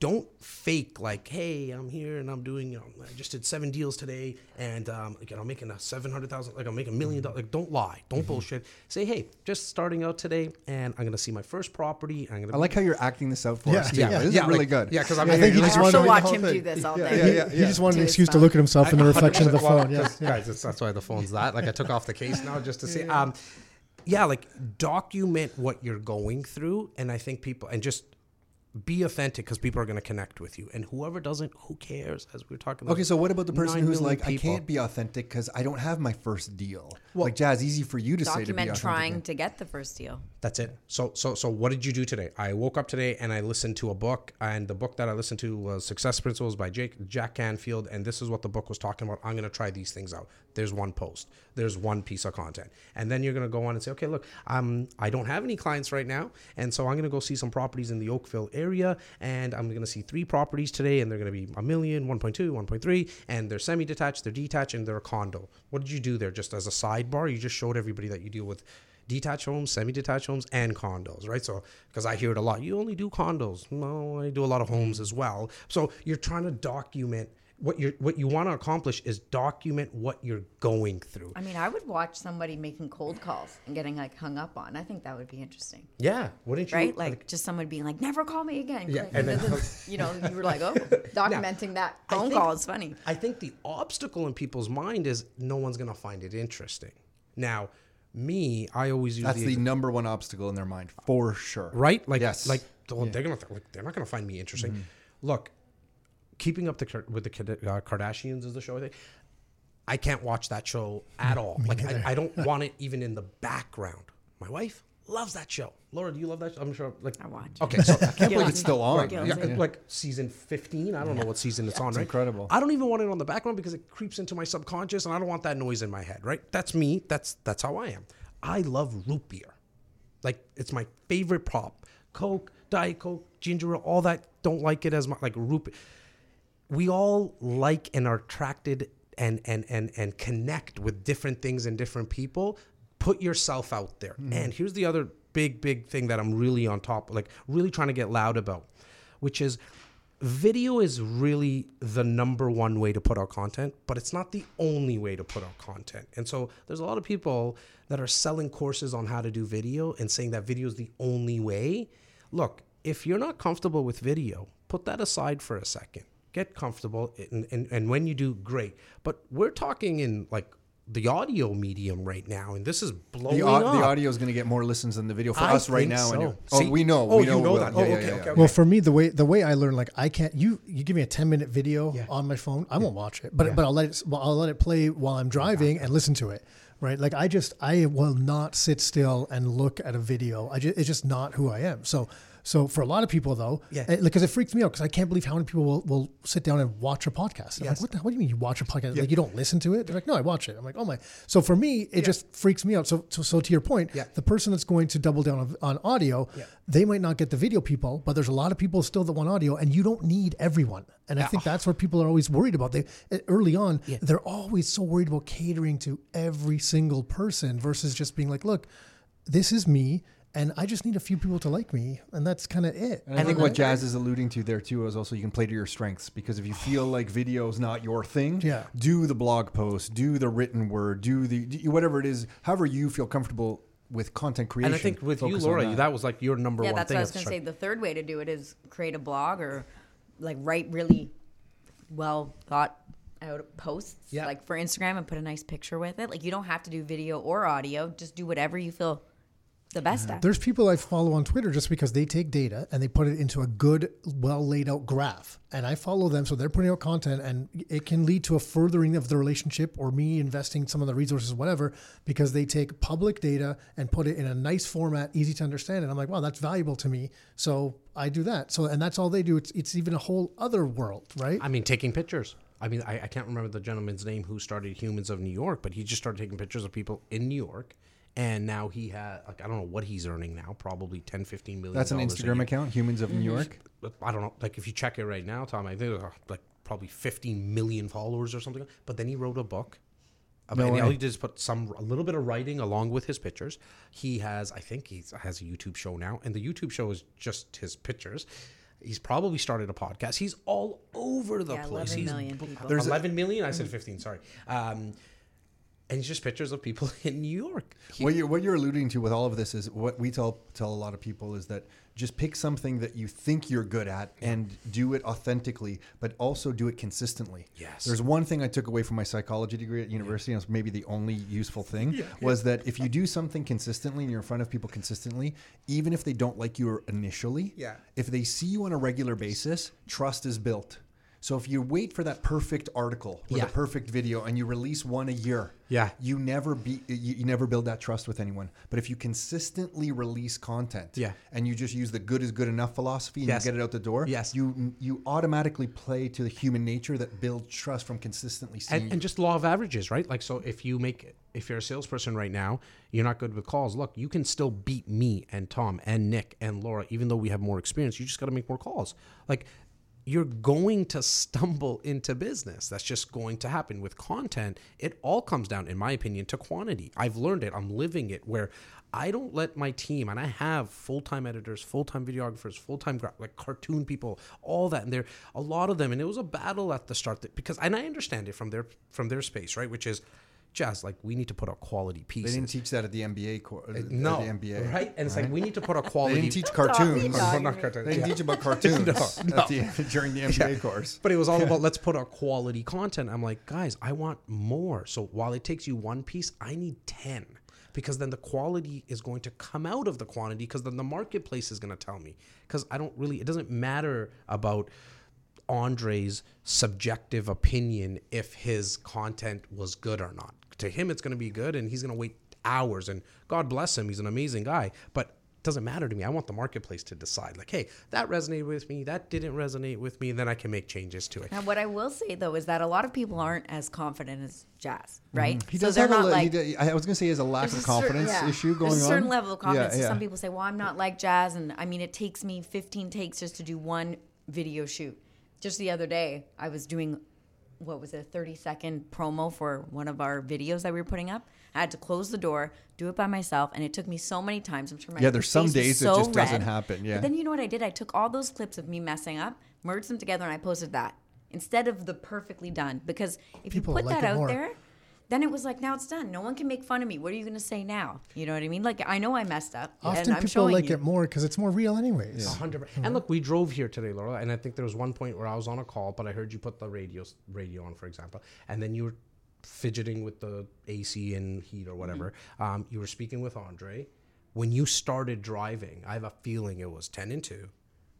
don't fake like, hey, I'm here and I'm doing, you know, I just did seven deals today and um, like, I'm making a seven hundred thousand, like I'm making a million dollars. Like, don't lie, don't bullshit. Say, hey, just starting out today, and I'm gonna see my first property. I'm gonna. I like how you're acting this out for Yeah, us too. yeah, yeah. This is yeah, really like- good. yeah, 'cause I'm I here, think he you're just like, I wanted also watch whole him do this all Yeah, day. yeah, yeah, He just wanted an his excuse to look at himself in the reflection of the Well, phone. Yeah. guys, it's, that's why the phone's that. Like I took off the case now just to see. Um, yeah, like document what you're going through, and I think people and just be authentic because people are going to connect with you, and whoever doesn't, who cares? As we were talking. about Okay, so what about the person who's million like, I can't be authentic because I don't have my first deal? like, Jas, easy for you to say to be Document authentic. trying to get the first deal. That's it. So so so what did you do today? I woke up today and I listened to a book and the book that I listened to was Success Principles by Jake Jack Canfield and this is what the book was talking about. I'm going to try these things out. There's one post. There's one piece of content. And then you're going to go on and say, "Okay, look, um I don't have any clients right now, and so I'm going to go see some properties in the Oakville area and I'm going to see three properties today and they're going to be a million, 1.2, 1.3 and they're semi-detached, they're detached and they're a condo. What did you do there just as a sidebar? You just showed everybody that you deal with detached homes, semi-detached homes, and condos, right? So, because I hear it a lot, you only do condos. No, I do a lot of mm-hmm. homes as well. So you're trying to document what you what you want to accomplish is document what you're going through. I mean, I would watch somebody making cold calls and getting like hung up on. I think that would be interesting, Yeah, wouldn't you? right? Like, just someone being like, "Never call me again." Yeah, and then- you know, you were like, "Oh, documenting that phone think- call is funny." I think the obstacle in people's mind is no one's gonna find it interesting. Now, me, I always use That's the, the number one obstacle in their mind, for sure. right? Like, Yes. like well, they're gonna th- like, they're not gonna find me interesting. Mm-hmm. Look, keeping up the with the uh, Kardashians is the show. I think I can't watch that show at all. Like, I, I don't want it even in the background. My wife loves that show. Laura, do you love that? Show? I'm sure. Like, I watch. Okay, so I can't believe it's still on. Guilty. yeah, like season 15 i don't know what season it's on right incredible. i don't even want it on the background because it creeps into my subconscious and i don't want that noise in my head right that's me that's that's how i am i love root beer like it's my favorite prop coke diet coke ginger ale all that don't like it as much like root beer. we all like and are attracted and and and and connect with different things and different people put yourself out there. Mm-hmm. And here's the other big big thing that i'm really on top like really trying to get loud about which is video is really the number one way to put out content but it's not the only way to put out content. And so there's a lot of people that are selling courses on how to do video and saying that video is the only way. Look if you're not comfortable with video put that aside for a second. Get comfortable and, and, and when you do great. But we're talking in like the audio medium right now and this is blowing The, up the audio is going to get more listens than the video for I us right think now. and so. you're- oh, See? we know. Oh, we you know, know we'll- that? yeah, Oh, okay, yeah, yeah. okay. Well, for me, the way the way I learn, like I can't you you give me a ten minute video Yeah. on my phone, I won't watch it, but but I'll let it well, I'll let it play while I'm driving and listen to it. Right, like I just I will not sit still and look at a video. I just it's just not who I am. So so for a lot of people though, Yeah. because it freaks me out because I can't believe how many people will, will sit down and watch a podcast. I'm Yes. like, what, the, what do you mean you watch a podcast? Like you don't listen to it? They're like, no, I watch it. I'm like, oh my. So for me, it just freaks me out. So, so so to your point, Yeah. the person that's going to double down on, on audio, Yeah. they might not get the video people, but there's a lot of people still that want audio, and you don't need everyone. And I think that's what people are always worried about. They early on, they're always so worried about catering to every single person versus just being like, look, this is me. And I just need a few people to like me, and that's kind of it. And I think what Jas is alluding to there too is also you can play to your strengths because if you feel like video is not your thing, Yeah. do the blog post, do the written word, do the do whatever it is, however you feel comfortable with content creation. and i think with you laura that. that. was like your number Yeah, one that's thing what I was going to say. The third way to do it is create a blog or like write really well thought out posts Yeah. like for Instagram and put a nice picture with it. Like you don't have to do video or audio. Just do whatever you feel the best at. There's people I follow on Twitter just because they take data and they put it into a good, well laid out graph. And I follow them, so they're putting out content, and it can lead to a furthering of the relationship or me investing some of the resources, whatever, because they take public data and put it in a nice format, easy to understand. And I'm like, wow, that's valuable to me. So I do that. So, and that's all they do. It's, it's even a whole other world, right? I mean, taking pictures. I mean, I, I can't remember the gentleman's name who started Humans of New York, but he just started taking pictures of people in New York. And now he had, like, I don't know what he's earning now, probably 10, 15 million. that's an Instagram account, Humans of New York. I don't know. Like, if you check it right now, Tom, I think uh, like probably 15 million followers or something. But then he wrote a book. No and all he did is put some a little bit of writing along with his pictures. He has, I think, he has a YouTube show now, and the YouTube show is just his pictures. He's probably started a podcast. He's all over the Yeah, place. 11 He's million people. There's a- 11 million. I said 15. Sorry. Um, and it's just pictures of people in New York. He- what you're what you're alluding to with all of this is what we tell tell a lot of people is that just pick something that you think you're good at and do it authentically, but also do it consistently. Yes. There's one thing I took away from my psychology degree at university, and it's maybe the only useful thing, was that if you do something consistently and you're in front of people consistently, even if they don't like you initially, Yeah. if they see you on a regular basis, trust is built. So if you wait for that perfect article or Yeah. the perfect video and you release one a year, Yeah. you never be you, you never build that trust with anyone. But if you consistently release content, Yeah. and you just use the good is good enough philosophy and Yes. you get it out the door, Yes. you you automatically play to the human nature that builds trust from consistently seeing. and, and just law of averages, right? Like, so if you make, if you're a salesperson right now, you're not good with calls. Look, you can still beat me and Tom and Nick and Laura, even though we have more experience. You just got to make more calls. Like, you're going to stumble into business. That's just going to happen with content. It all comes down, in my opinion, to quantity. I've learned it. I'm living it where I don't let my team, and I have full time editors, full time videographers, full time gra- like cartoon people, all that, and there a lot of them, and it was a battle at the start that, because, and I understand it from their from their space, right, which is just like we need to put out quality piece. They didn't teach that at the MBA course. Uh, uh, no, the MBA, right? And it's like we need to put a They quality. didn't teach That's we cartoons. know. Well, not cartoons, They didn't yeah. teach about cartoons No, at the, during the MBA course. But it was all about let's put out quality content. I'm like, guys, I want more. So while it takes you one piece, I need 10 because then the quality is going to come out of the quantity because then the marketplace is going to tell me. Because I don't really, it doesn't matter about Andre's subjective opinion if his content was good or not. To him, it's going to be good and he's going to wait hours. And God bless him, he's an amazing guy. But it doesn't matter to me. I want the marketplace to decide, like, hey, that resonated with me, that didn't resonate with me, then I can make changes to it. Now, what I will say though is that a lot of people aren't as confident as Jas, right? Mm-hmm. He so does they're have a. li- like. he d- I was going to say he has a lack of a certain- confidence yeah. issue going on. There's a certain on. level of confidence. Yeah, So Some people say, "Well, I'm not like Jas," and I mean, it takes me 15 takes just to do one video shoot. Just the other day, I was doing what was it, a 30 second promo for one of our videos that we were putting up. I had to close the door, do it by myself, and it took me so many times. I'm sure my Yeah, there's some days it so just doesn't red. happen, yeah. But then you know what I did? I took all those clips of me messing up, merged them together, and I posted that instead of the perfectly done. Because if People you put like that out more. there, then it was like, now it's done. No one can make fun of me. What are you going to say now? You know what I mean? Like, I know I messed up. Often and I'm people showing like you. it more because it's more real, anyways. A hundred. per- And look, we drove here today, Laura, and I think there was one point where I was on a call, but I heard you put the radio radio on, for example, and then you were fidgeting with the AC and heat or whatever. Um, you were speaking with Andre. When you started driving, I have a feeling it was ten and two,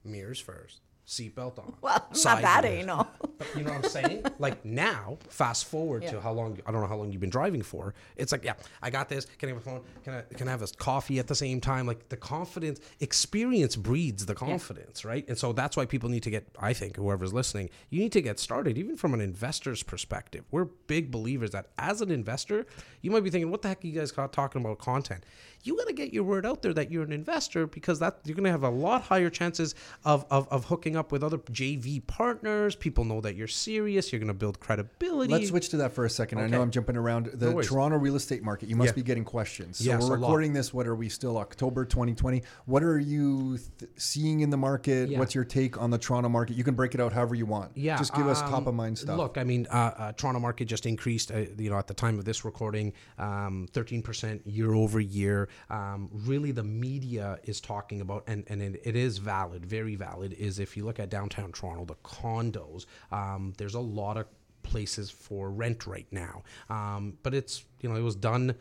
mirrors first, seatbelt on. Well, not that mirrors. anal. But you know what I'm saying? like now, fast forward to how long I don't know how long you've been driving for. It's like, yeah, I got this. Can I have a phone? Can I can I have a coffee at the same time? Like the confidence, experience breeds the confidence, right? And so that's why people need to get. I think whoever's listening, you need to get started, even from an investor's perspective. We're big believers that as an investor, you might be thinking, what the heck are you guys got talking about content? You got to get your word out there that you're an investor because that you're going to have a lot higher chances of, of, of hooking up with other JV partners. People know that you're serious. You're going to build credibility. Let's switch to that for a second. I know I'm jumping around. The worries. Toronto real estate market, you must Yeah. be getting questions. So Yes, we're recording this. What are we still October 2020? What are you th- seeing in the market? Yeah. What's your take on the Toronto market? You can break it out however you want. Yeah, Just give us um, top of mind stuff. Look, I mean, uh, uh, Toronto market just increased. Uh, you know, at the time of this recording, um, thirteen percent year over year. Um, really, the media is talking about, and and it, it is valid, very valid. Is if you look at downtown Toronto, the condos, um, there's a lot of places for rent right now. Um, but it's you know, it was done.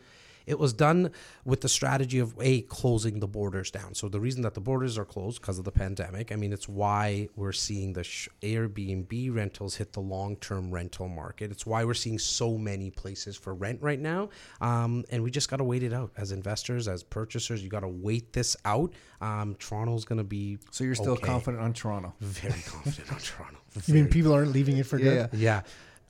It was done with the strategy of a closing the borders down. So the reason that the borders are closed because of the pandemic, I mean, it's why we're seeing the sh- Airbnb rentals hit the long-term rental market. It's why we're seeing so many places for rent right now, um, and we just got to wait it out as investors, as purchasers. You got to wait this out. Um, Toronto's going to be so you're still okay. confident on Toronto. Very confident on Toronto. You mean people aren't leaving it for Yeah. good? yeah.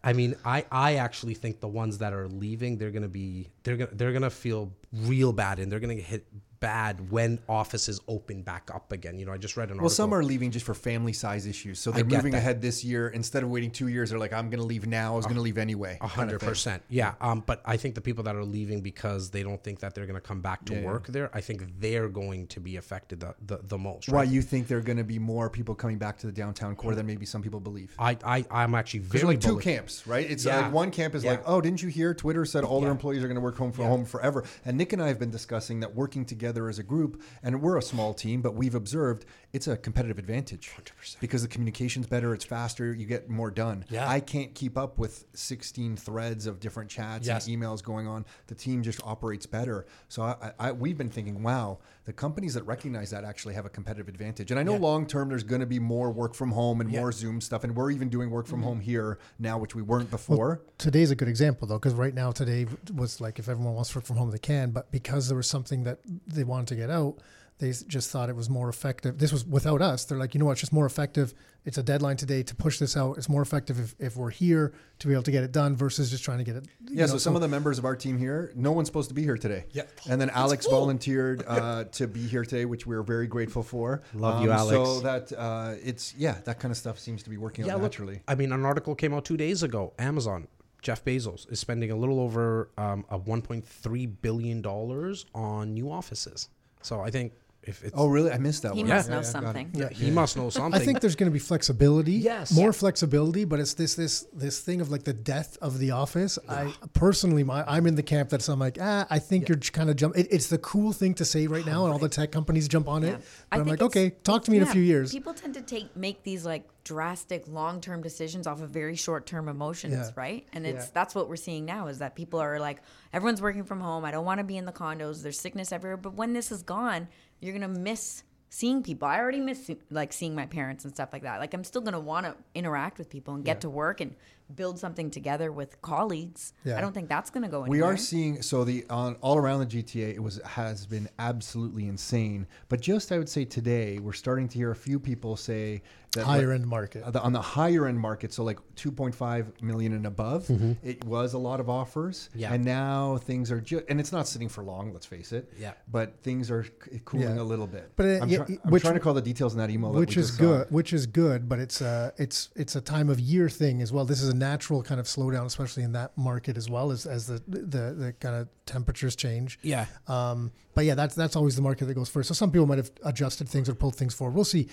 I mean, I, I actually think the ones that are leaving, they're gonna be they're gonna they're gonna feel real bad and they're gonna hit bad when offices open back up again. You know, I just read an Well, article. Well, some are leaving just for family size issues. So they're moving that. ahead this year instead of waiting two years. They're like, I'm going to leave now. I was going to leave anyway. A hundred percent, yeah. Um, but I think the people that are leaving because they don't think that they're going to come back to Yeah, yeah. work there, I think they're going to be affected the the, the most. Why you think there are going to be more people coming back to the downtown core than maybe some people believe? I I I'm actually very like two camps, right? It's Yeah. like one camp is Yeah. like, oh, didn't you hear? Twitter said all their employees are going to work home from home forever. And Nick and I have been discussing that working together as a group, and we're a small team, but we've observed it's a competitive advantage 100%. because the communication's better, it's faster, you get more done. Yeah. I can't keep up with 16 threads of different chats Yes. and emails going on. The team just operates better. So I, I, we've been thinking, wow, the companies that recognize that actually have a competitive advantage. And I know Yeah. long term there's going to be more work from home and Yeah. more Zoom stuff, and we're even doing work Mm-hmm. from home here now, which we weren't before. Today's a good example though, because right now today was like if everyone wants to work from home, they can. But because there was something that they wanted to get out, they just thought it was more effective. This was without us. They're like, you know what? It's just more effective. It's a deadline today to push this out. It's more effective if, if we're here to be able to get it done versus just trying to get it. you Yeah, know, so some of the members of our team here, no one's supposed to be here today. Yeah. And then Alex volunteered uh, to be here today, which we're very grateful for. Um, Love you, Alex. So that uh, it's yeah, that kind of stuff seems to be working out look, naturally. I mean, an article came out two days ago. Amazon, Jeff Bezos is spending a little over um, a 1.3 billion dollars on new offices. So I think if it's Oh, really? I missed that He one. must Yeah, know yeah, something. yeah, he must know something. I think there's going to be flexibility. Yes. more Yeah. flexibility, but it's this this this thing of like the death of the office. I personally, my I'm in the camp that's I'm like, ah, I think you're kind of jump. It, it's the cool thing to say right now, and all the tech companies jump on Yeah. it. I But I'm like, okay, talk to me in a few years. People tend to take make these like drastic long term decisions off of very short term emotions, Yeah. right? And it's Yeah. that's what we're seeing now is that people are like, everyone's working from home. I don't want to be in the condos. There's sickness everywhere. But when this is gone, you're gonna miss seeing people. I already miss like seeing my parents and stuff like that. Like I'm still gonna want to interact with people and get to work and build something together with colleagues. Yeah. I don't think that's gonna go anywhere. We are seeing so the on all around the GTA it was has been absolutely insane. But just I would say today we're starting to hear a few people say that Higher like, end market. the- on the higher end market, so like 2.5 million and above, it was a lot of offers. Yeah. And now things are just, and it's not sitting for long, let's face it. Yeah. But things are c- cooling Yeah. a little bit. But, uh, I'm, yeah, try- it- I'm which- trying to call the details in that email. that which we is just saw. good which is good but it's uh it's it's a time of year thing as well this is a natural kind of slowdown especially in that market as well as as the the, the kind of temperatures change yeah. um but yeah that's that's always the market that goes first so some people might have adjusted things or pulled things forward we'll see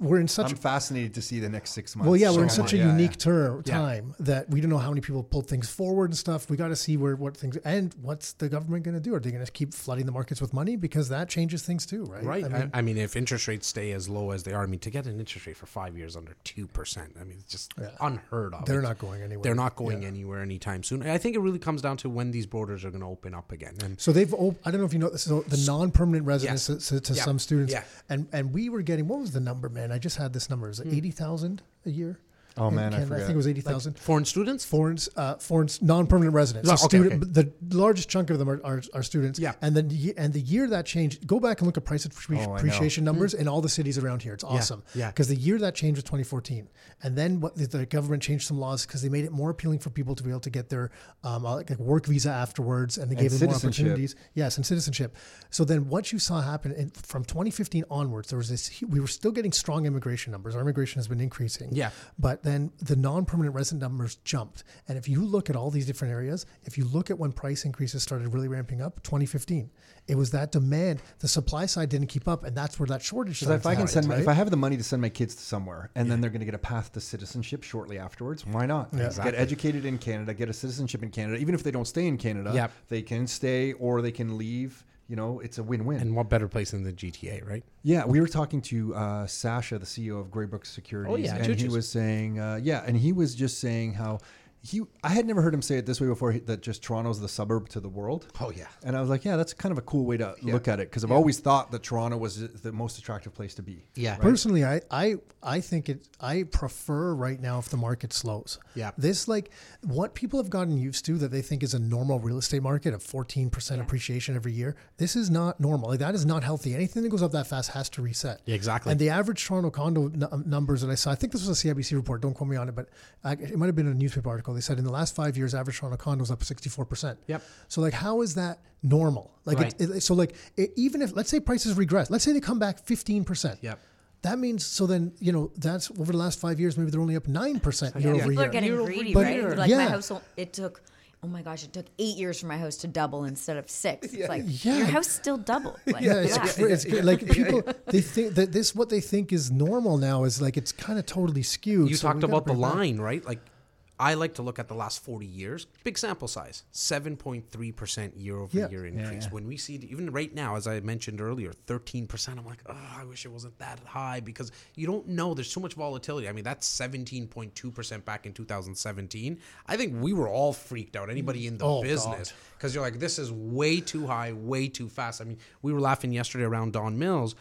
we're in such I'm fascinated to see the next six months. well, yeah, we're in such a much. Yeah, unique yeah. term Yeah. time that we don't know how many people pulled things forward and stuff. We got to see where what things and what's the government going to do? Are they going to keep flooding the markets with money because that changes things too, right? Right. I I mean, mean, I, mean, if interest rates stay as low as they are, I mean, to get an interest rate for five years under two percent, I mean, it's just unheard of. they're It's- not going anywhere. They're not going Yeah. anywhere anytime soon. I think it really comes down to when these borders are going to open up again. And So they've. Op- I don't know if you know. This. So the non-permanent residence Yes. to, to Yeah. some students, Yeah. and and we were getting what was the number, man? I just had this number. Is it hmm. eighty thousand a year? Oh, in man, I Canada? I forget. think it was eighty thousand. foreign students, foreign uh, foreign non-permanent residents. Oh, So okay, student, The largest chunk of them are, are, are students. Yeah. And then and the year that changed, go back and look at price appre- Oh, I know. appreciation numbers in all the cities around here. It's awesome. yeah. Because the year that changed was 2014, and then what the, the government changed some laws because they made it more appealing for people to be able to get their um, uh, like work visa afterwards, and they gave them more opportunities. Yes, and citizenship. So then what you saw happen in, from 2015 onwards, there was this. We were still getting strong immigration numbers. Our immigration has been increasing. Yeah. But then the non-permanent resident numbers jumped. And if you look at all these different areas, if you look at when price increases started really ramping up, 2015, it was that demand. The supply side didn't keep up, and that's where that shortage. So if I to can happen, send, my, right? if I have the money to send my kids to somewhere, and then they're going to get a path to citizenship shortly afterwards, why not? Get educated in Canada, get a citizenship in Canada. Even if they don't stay in Canada, Yep. they can stay or they can leave. You know, it's a win-win. and what better place than the GTA, right? Yeah, we were talking to uh, Sasha, the CEO of Greybrook Securities, Oh, yeah, and he was saying, uh, yeah, and he was just saying how he. I had never heard him say it this way before. That just Toronto's the suburb to the world. Oh, yeah. And I was like, yeah, that's kind of a cool way to look at it because I've always thought that Toronto was the most attractive place to be. Yeah. Personally, I, I I think it. I prefer right now if the market slows. Yeah. This like what people have gotten used to that they think is a normal real estate market of fourteen percent appreciation every year. This is not normal. Like that is not healthy. Anything that goes up that fast has to reset. Yeah, exactly. And the average Toronto condo n- um, numbers that I saw, I think this was a CIBC report. Don't quote me on it, but uh, it might have been a newspaper article. They said in the last five years, average Toronto condo was up sixty four percent. Yep. So like, how is that normal? Like, Right. it, it, so like, it, even if let's say prices regress, let's say they come back fifteen percent. Yep. That means so then you know that's over the last five years maybe they're only up nine percent year over People year. are getting Year greedy, year. right? But- like yeah. my house, will- it took. Oh my gosh! It took eight years for my house to double instead of six. It's like Yeah. your house still doubled. Like, yeah, it's, relax. cra- it's cra- like people they think that this what they think is normal now is like it's kind of totally skewed. You so talked about the bring it back. line, right? Like, I like to look at the last 40 years. Big sample size, 7.3% year over Yeah. year increase. When we see, even right now, as I mentioned earlier, 13%, I'm like, oh, I wish it wasn't that high because you don't know. There's so much volatility. I mean, that's 17.2% back in 2017. I think we were all freaked out, anybody in the Oh, business, because you're like, this is way too high, way too fast. I mean, we were laughing yesterday around Don Mills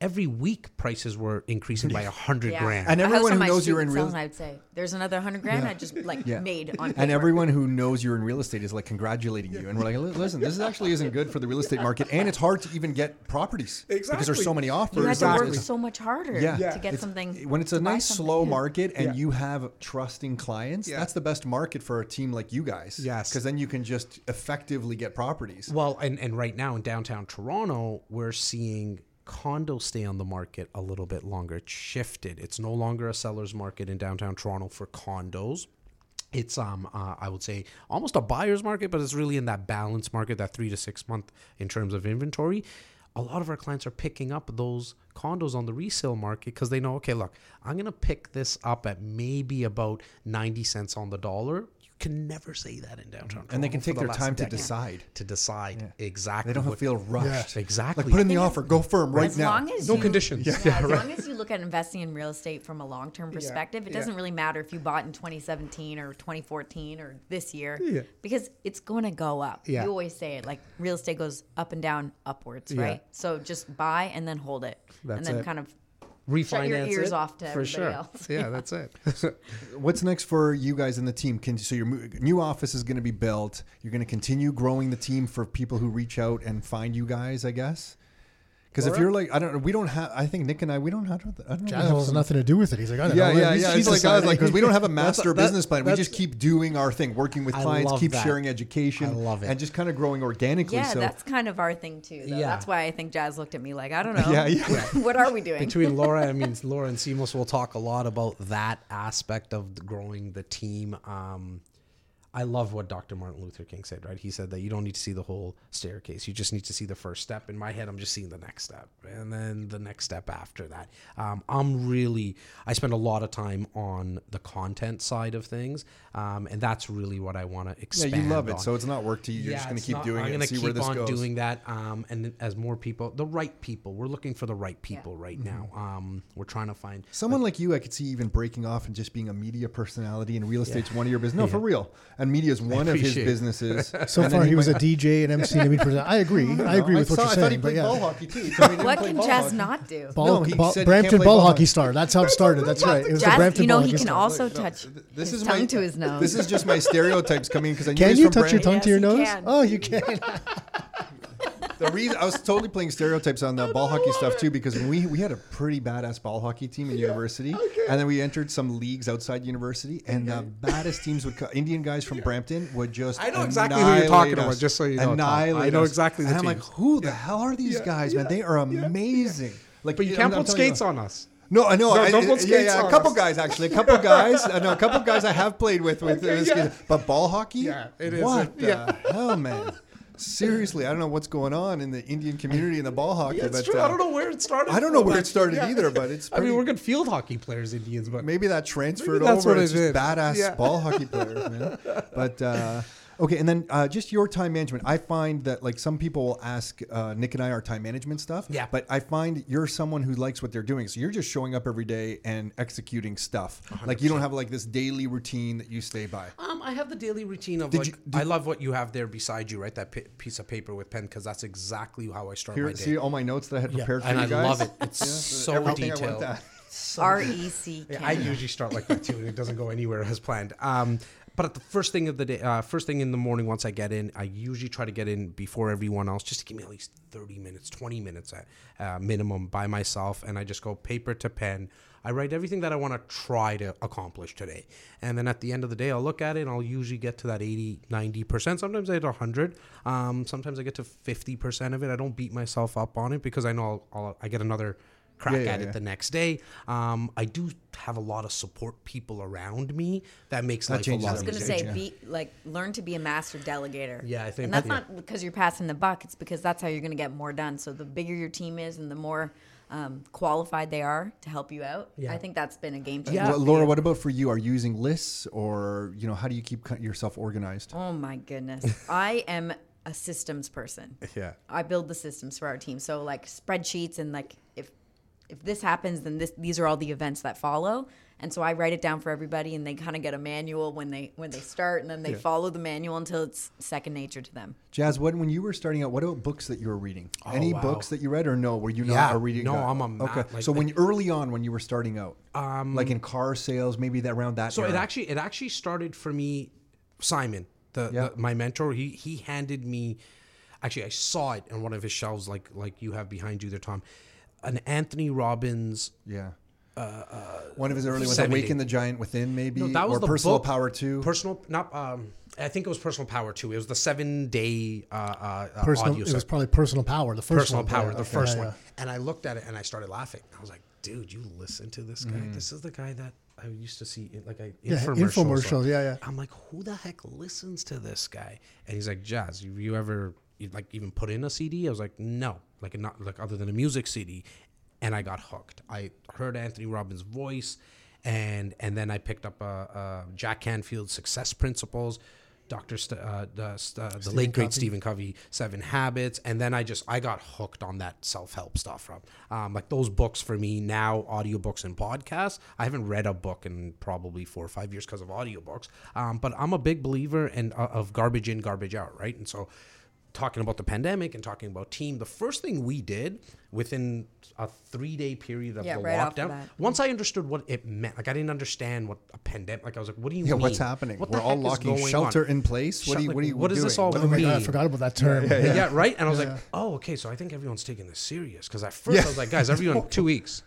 every week prices were increasing by a hundred Yeah. grand. And A everyone who knows you're in real- sell, and I'd say, "There's another hundred grand I just like Yeah. made on." And everyone who knows you're in real estate is like congratulating you, and we're like, "Li- listen, this actually isn't good for the real estate market, and it's hard to even get properties because there's Exactly. so many offers. you had to Exactly. work so much harder Yeah. to get It's- something. when it's a to buy nice something. slow market and Yeah. you have trusting clients, Yeah. that's the best market for a team like you guys. Yes. because then you can just effectively get properties. Well, and, and right now in downtown Toronto, we're seeing condos stay on the market a little bit longer. It's shifted. It's no longer a seller's market in downtown Toronto for condos. It's um uh, I would say almost a buyer's market, but it's really in that balance market, that three to six month in terms of inventory. A lot of our clients are picking up those condos on the resale market because they know, okay, look, I'm gonna pick this up at maybe about ninety cents on the dollar. You can never say that in downtown, And they can take the their last time to decide. to decide exactly. They don't what- feel rushed. Exactly. Like put in the offer, go firm right as now. long as No you, conditions. Yeah, Yeah, as right. long as you look at investing in real estate from a long term perspective, it doesn't really matter if you bought in 2017 or 2014 or this year, Yeah. because it's going to go up. Yeah. You always say it like real estate goes up and down, upwards, Yeah. right? So just buy and then hold it, That's and then it. kind of refinance shut your ears it, off to for sure. else. Yeah, that's it. What's next for you guys and the team? Can so your new office is going to be built. You're going to continue growing the team for people who reach out and find you guys, I guess. Because if you're like, I don't know, we don't have. I think Nick and I, we don't have. I don't know. we Jas have has some- nothing to do with it. He's like, I don't Yeah, know. yeah, He's- yeah. he's It's like I was like, because we don't have a master that- business plan. We that's- just keep doing our thing, working with I clients, love keep that. sharing education. I love it. and just kind of growing organically. yeah, so that's kind of our thing too. Though. Yeah. That's why I think Jas looked at me like, I don't know. Yeah, yeah. what are we doing? Between Laura, I mean, Laura and Simos will talk a lot about that aspect of the growing the team. Um, I love what Dr. Martin Luther King said, right? He said that you don't need to see the whole staircase. You just need to see the first step. In my head, I'm just seeing the next step and then the next step after that. Um, I'm really, I spend a lot of time on the content side of things. Um, and that's really what I want to expand. yeah, expand you love it. on. So it's not work to you. You're just going to keep not- doing I'm it and gonna keep on goes. doing that. Um, and as more people, the right people, we're looking for the right people right now. Um, we're trying to find Someone like you, I could see even breaking off and just being a media personality, and real estate's one of your business. No, for real. And media is one of his appreciate it. businesses. So And then far, he was a might- DJ and MC and a media. I agree. I agree with I what saw- you're I thought he saying. But played yeah, ball hockey too. He he didn't what play can ball Jas hockey. not do? ball, No, he ball- said he can't Brampton play ball ball hockey hockey. star. That's how it started. That's right. It was the Jas, Brampton you know, ball he hockey can star. also touch This his is tongue my, to his nose. This is just my stereotypes coming because I knew Can he's you from touch your Brampton. tongue to your he nose? can. Oh, you can. The reason I was totally playing stereotypes on the ball hockey stuff too because we we had a pretty badass ball hockey team in university, and then we entered some leagues outside university, and the baddest teams would co- Indian guys from Brampton would just I know exactly who you're talking annihilate about, just so you know, Annihilate I know exactly the And I'm like, who the hell are these guys, man? They are amazing. Like, But you can't I'm put you- skates on us. No, I know. No, I, don't put yeah, yeah, a couple us. guys actually, a couple guys. I know a couple guys I have played with with Okay, yeah. but ball hockey. Yeah, it is. What the Yeah. hell, man? Seriously, I don't know what's going on in the Indian community in the ball hockey. Yeah, it's but true. uh, I don't know where it started. I don't know where it started yeah. either, but it's. I mean, we're good field hockey players, Indians, but maybe that transferred that's over. what it's it just is. badass Yeah. ball hockey players, man. But uh, okay, and then uh, just your time management. I find that like some people will ask uh, Nick and I our time management stuff. Yeah. But I find you're someone who likes what they're doing, so you're just showing up every day and executing stuff. Like you don't have like this daily routine that you stay by. Um, I have the daily routine of Did like you- did- I love what you have there beside you, right? That pi- piece of paper with pen, because that's exactly how I start my Here, day. see all my notes that I had prepared for and you I love it. It's so Everything detailed. that. R E C K. I usually start like that too, and it doesn't go anywhere as planned. Um, but at the first thing of the day, uh, first thing in the morning, once I get in, I usually try to get in before everyone else, just to give me at least thirty minutes, twenty minutes at uh, minimum by myself, and I just go paper to pen. I write everything that I want to try to accomplish today. And then at the end of the day, I'll look at it and I'll usually get to that 80, 90%. Sometimes I hit 100. Um, sometimes I get to 50% of it. I don't beat myself up on it because I know I'll, I'll, I get another crack Yeah, yeah, at yeah. it the next day. Um, I do have a lot of support people around me that makes That life a changes lot I was gonna easier. say, be like, learn to be a master delegator. Yeah, I think- and that's yeah. not because you're passing the buck. It's because that's how you're gonna get more done. So the bigger your team is, and the more um, qualified they are to help you out. Yeah. I think that's been a game changer. Yeah. Well, Laura, what about for you? Are you using lists, or you know, how do you keep yourself organized? Oh my goodness, I am a systems person. Yeah. I build the systems for our team. So like spreadsheets and like if if this happens, then this these are all the events that follow. And so I write it down for everybody, and they kind of get a manual when they when they start, and then they follow the manual until it's second nature to them. Jazz, when when you were starting out, what about books that you were reading? Any Oh, wow. books that you read, or no? Were you Yeah. not a reading? No, guy? I'm a ma- okay. like- so when early on, when you were starting out, um, like in car sales, maybe that around that. So it actually it actually started for me. Simon, the, Yeah. the my mentor, he he handed me. Actually, I saw it on one of his shelves, like like you have behind you there, Tom. An Anthony Robbins. yeah. one of his early ones, 70. "Awaken the Giant Within," maybe, No, that was or the "Personal book- Power 2. Personal, not. Um, I think it was Personal Power Two. It was the seven day uh, uh, uh, Personal, audio it was probably personal power. The first Personal one. Power, Yeah, the okay. first Yeah, one. And I looked at it and I started laughing. I was like, dude, you listen to this guy? Mm-hmm. This is the guy that I used to see in like I Yeah, infomercials. infomercials, yeah, yeah. I'm like, who the heck listens to this guy? And he's like, Jas, you, you ever you, like even put in a CD? I was like, no, like not like other than a music CD. And I got hooked. I heard Anthony Robbins' voice, and and then I picked up uh, uh, Jack Canfield's Success Principles. Dr. St- uh, the, st- uh, the late great Covey. Stephen Covey, Seven Habits, and then I just I got hooked on that self help stuff from um, like those books for me now, audiobooks and podcasts. I haven't read a book in probably four or five years because of audiobooks, um, but I'm a big believer in uh, of garbage in, garbage out, right? And so talking about the pandemic and talking about team, the first thing we did within a three day period of Yeah, the right lockdown, once I understood what it meant, like I didn't understand what a pandemic, like I was like, what do you Yeah, mean? what's happening? What We're the all heck is locking going shelter on? in place. What Shut- do you? like, What are you? what is this all What- Oh my god, I forgot about that term. Yeah, right. And I was like, oh, okay. So I think everyone's taking this serious because at first I was like, guys, everyone, two weeks,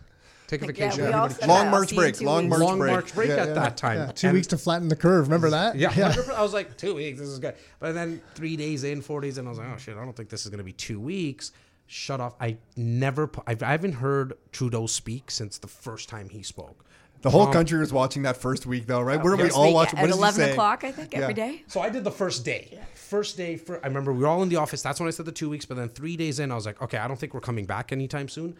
take a Like, yeah, vacation. everybody. Long March see you in break, long weeks. March long break. March break Yeah, at yeah. that time. Two And- weeks to flatten the curve. Remember that? Yeah, 100%. I was like, two weeks, this is good. But then three days in, four days in, I was like, oh shit, I don't think this is going to be two weeks. Shut off. I never, pu- I've, I haven't heard Trudeau speak since the first time he spoke. The whole Um, country was watching that first week, though, right? Where we First all week watching? at What is he 11 saying? o'clock, I think, Yeah. every day. So I did the first day. First day for I remember we were all in the office. That's when I said the two weeks. But then three days in, I was like, okay, I don't think we're coming back anytime soon.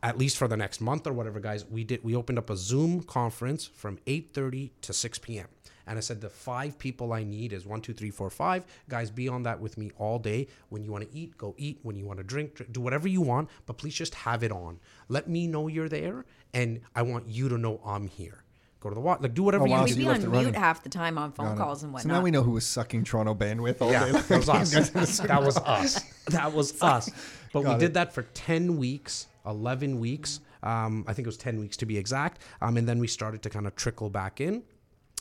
At least for the next month or whatever, guys. We did. We opened up a Zoom conference from eight thirty to six p.m. And I said the five people I need is one, two, three, four, five. Guys, be on that with me all day. When you want to eat, go eat. When you want to drink, drink, do whatever you want. But please just have it on. Let me know you're there, and I want you to know I'm here. Go to the water, like do whatever Oh, you wow, need. so We'd you be on it mute running. half the time on phone Got it. calls and So whatnot. now we know who was sucking Toronto bandwidth all day. Yeah, that was us. that was us. That was us. But we Got did that for 10 weeks, 11 weeks. Um, I think it was 10 weeks to be exact. Um, and then we started to kind of trickle back in.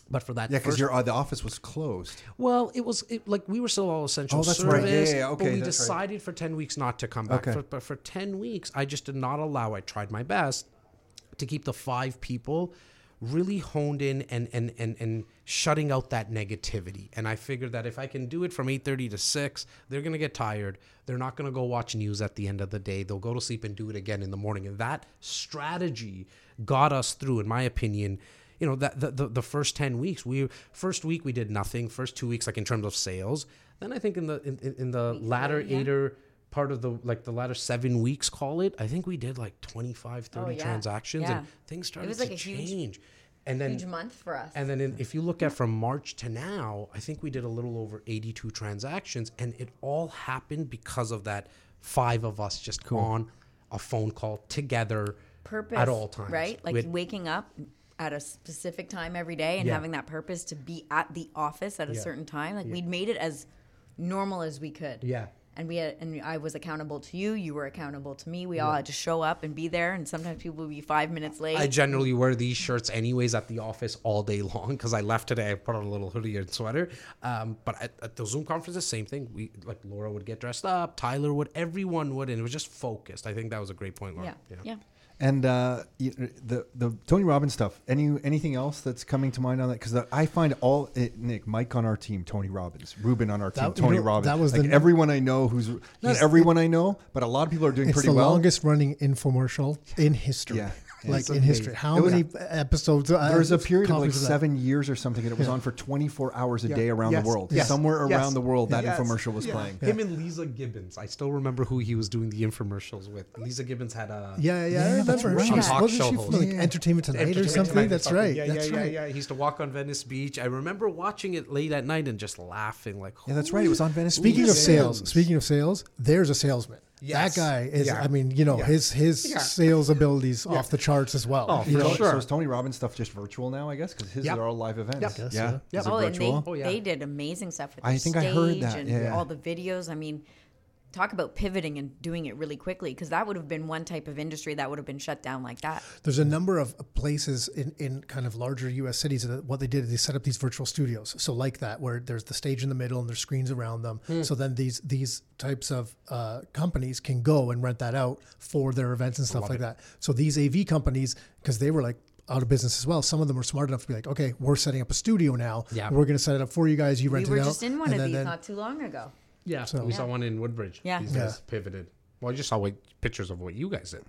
But for that Yeah, because your uh, the office was closed. well, it was it, like we were still all essential Oh, that's service. right. Yeah, yeah, yeah. But Okay, we that's right. decided for 10 weeks not to come back. Okay. For, but for 10 weeks, I just did not allow, I tried my best to keep the five people really honed in and and and and shutting out that negativity. And I figured that if I can do it from 8:30 to 6, they're going to get tired. They're not going to go watch news at the end of the day. They'll go to sleep and do it again in the morning. And that strategy got us through in my opinion. You know that the, the the first ten weeks we first week we did nothing. First two weeks like in terms of sales. Then I think in the in, in, in the latter yeah. eight or part of the like the latter seven weeks call it i think we did like 25 30 Oh, yeah. transactions Yeah. and things started it was to like a huge- change and then Huge month for us. and then in, if you look at from march to now i think we did a little over 82 transactions and it all happened because of that five of us just on a phone call together purpose at all times right? Like With- waking up at a specific time every day and Yeah. having that purpose to be at the office at a Yeah. certain time. Like we'd made it as normal as we could. Yeah. And we had, and I was accountable to you. You were accountable to me. We all had to show up and be there. And sometimes people would be five minutes late. I generally wear these shirts anyways at the office all day long because I left today. I put on a little hoodie and sweater. Um, but at, at the Zoom conferences, same thing. We like Laura would get dressed up, Tyler would, everyone would, and it was just focused. I think that was a great point, Laura. yeah. yeah. And uh, the the Tony Robbins stuff. Any anything else that's coming to mind on that? Because I find all it, Nick, Mike on our team, Tony Robbins, Ruben on our team, That- you Tony know, Robbins. that was like the- everyone I know who's not everyone I know, but a lot of people are doing It's pretty the well. longest running infomercial in history. Yeah. Like It's in history. How It was- many episodes? Uh, There was a period of like copies that? seven years or something, and it was Yeah. on for 24 hours a Yeah. day around Yes. the world. Yes. Somewhere Yes. around the world, that Yes. infomercial was Yeah. playing. Him and Leeza Gibbons. I still remember who he was doing the infomercials with. Leeza Gibbons had a Yeah, yeah, I Yeah, that's remember. right. She was, Talk wasn't show she host. from like Entertainment Tonight or Entertainment something? Tonight or That's right. Yeah, That's yeah, right. yeah, yeah. He used to walk on Venice Beach. I remember watching it late at night and just laughing like. Yeah, that's right. It was on Venice. Speaking of sales, speaking of sales, there's a salesman. Yes. That guy is. Yeah. I mean, you know, Yeah. his his Yeah. sales abilities off the charts as well. Oh, you know, sure. So is Tony Robbins stuff just virtual now? I guess because his Yep. are all live events. Yep. Yes, yeah. yeah. Yep. Is it Oh, and they, Oh, yeah. they did amazing stuff with I their think I stage heard that, and yeah. all the videos. I mean, talk about pivoting and doing it really quickly because that would have been one type of industry that would have been shut down like that. There's a number of places in, in kind of larger U.S. cities that what they did is they set up these virtual studios. So like that, where there's the stage in the middle and there's screens around them. Hmm. So then these these types of uh, companies can go and rent that out for their events and stuff like that. So these AV companies, because they were like out of business as well, some of them were smart enough to be like, okay, we're setting up a studio now. Yeah. We're going to set it up for you guys. You We rent were it out. We were just in one and of then- these then- not too long ago. Yeah, So- we Yeah. saw one in Woodbridge. Yeah. these uh, Yeah. guys pivoted. Well, I just saw what, pictures of what you guys did.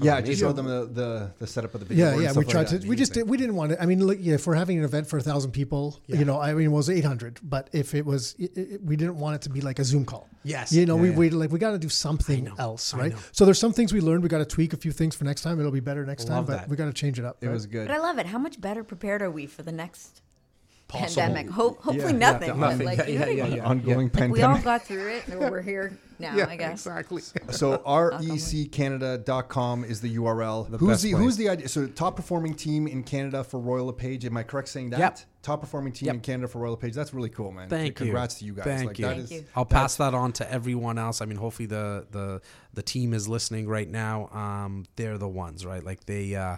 Yeah, I Amazing. just showed them the, the, the setup of the big Yeah, board yeah. and We tried like to. We just did. We didn't want to. I mean, look, yeah, if we're having an event for a thousand people, you know, I mean, it was eight hundred. But if it was, it, it, we didn't want it to be like a Zoom call. Yes. You know, we yeah. we like we got to do something else, right? So there's some things we learned. We got to tweak a few things for next time. It'll be better next time, Love but that. we got to change it up. It right? was good. But I love it. How much better prepared are we for the next Possible. pandemic? Hope, hopefully Yeah, nothing. yeah, nothing. like, Yeah, you know yeah, I yeah, mean? yeah. Ongoing Like, we all got through it. and We're here now, I guess. exactly. So reccanada.com is the URL. who's the place. who's the idea? So top performing team in Canada for Royal LePage. Am I correct saying that? Yep. Top performing team Yep. in Canada for Royal LePage. That's really cool, man. Thank you. Congrats to you guys. Thank like, you. that Thank is- you. I'll pass that on to everyone else. I mean, hopefully the the the team is listening right now. Um, they're the ones, right? Like they uh,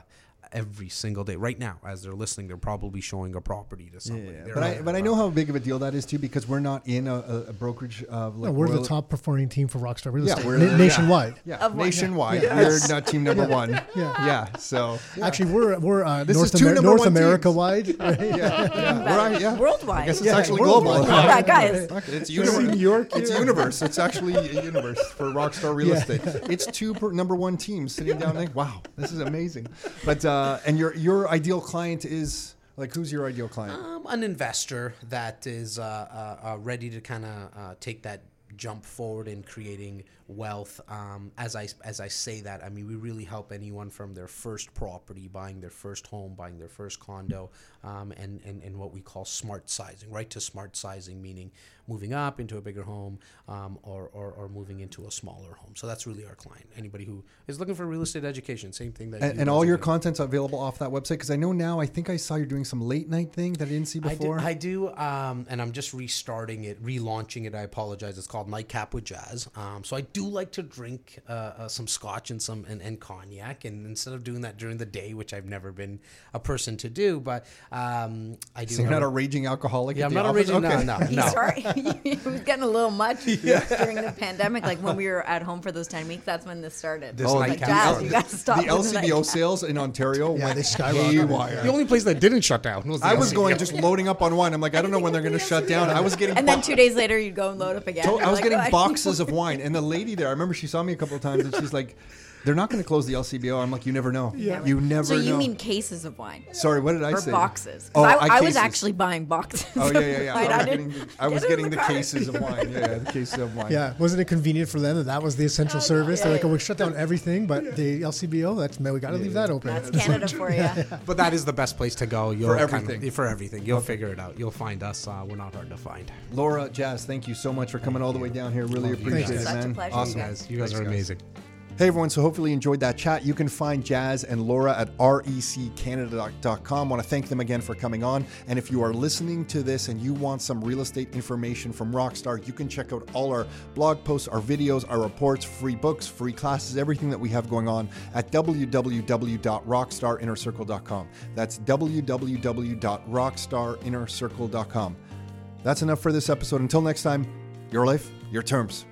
every single day, right now, as they're listening, they're probably showing a property to somebody. Yeah, They're but I not- but I know how big of a deal that is too because we're not in a, a, a brokerage of like No, we're Royal- the top performing team for Rockstar Real Yeah, Estate we're- Na- nationwide. Yeah, Of nationwide. Yeah. We're not team number one. Yeah. yeah. So Actually, we're we're uh, This North, is two Amer- number North one America teams. wide. right? yeah, yeah. Right, yeah. Worldwide. I guess it's Yeah, actually worldwide. global. All right, guys. Okay, it's universe. New York, It's universe. It's actually a universe for Rockstar Real Estate. It's two number one teams sitting down there. Wow, this is amazing. But uh, and your your ideal client is like who's your ideal client? Um, an investor that is uh, uh, uh, ready to kind of uh, take that jump forward in creating wealth. Um, as I as I say that, I mean we really help anyone from their first property, buying their first home, buying their first condo, um, and, and and what we call smart sizing, right to smart sizing, meaning moving up into a bigger home um, or, or or moving into a smaller home. So that's really our client. Anybody who is looking for real estate education, same thing that. And, and all your doing. content's available off that website because I know now. I think I saw you're doing some late night thing that I didn't see I do, before. I do, um, and I'm just restarting it, relaunching it. I apologize. It's called Nightcap with Jas. Um, so I do like to drink uh, uh, some scotch and some and, and cognac, and instead of doing that during the day, which I've never been a person to do, but um, I do. so you're not a- a raging alcoholic. yeah, at I'm the not a office? raging. Okay. No, no, He's no. sorry. it was getting a little much during the pandemic. Like when we were at home for those 10 weeks, that's when this started. This It's like, nightcap Jas, started. you got to stop. The LCBO nightcap." sales in Ontario Yeah, went they skyrocketed. haywire. The only place that didn't shut down was the I was LCBO. going just loading up on wine. I'm like, I don't know when they're going to shut down. I was getting And then two days later, you'd go and load up again. I was like, getting "Oh, boxes of wine, and the lady there, I remember she saw me a couple of times, and she's like, "They're not going to close the LCBO." I'm like, "You never know. Yeah. You never know. So you know." mean cases of wine? Sorry, what did I Or say? boxes? 'Cause Oh, I, I I was cases. actually buying boxes. Oh yeah, yeah, yeah. Right, I was didn't getting, I was in getting the the cases of wine. Yeah, yeah, the cases of wine. Yeah, wasn't it convenient for them that that was the essential Oh, no, service? They're yeah, like, oh, yeah. we shut down everything, but the LCBO, that's man, we got to leave that open. That's Canada for you. But that is the best place to go. You'll For kind of- everything. for everything. You'll figure it out. You'll find us. Uh, we're not hard to find. Laura, Jas, thank you so much for coming all the way down here. Really Love you appreciate guys. it, Such a man. pleasure, Awesome. you Guys, you guys Thanks, are amazing. Hey everyone, so hopefully you enjoyed that chat. You can find Jas and Laura at reccanada.com. Want to thank them again for coming on. And if you are listening to this and you want some real estate information from Rockstar, you can check out all our blog posts, our videos, our reports, free books, free classes, everything that we have going on at www.rockstarinnercircle.com. That's www.rockstarinnercircle.com. That's enough for this episode. Until next time, your life, your terms.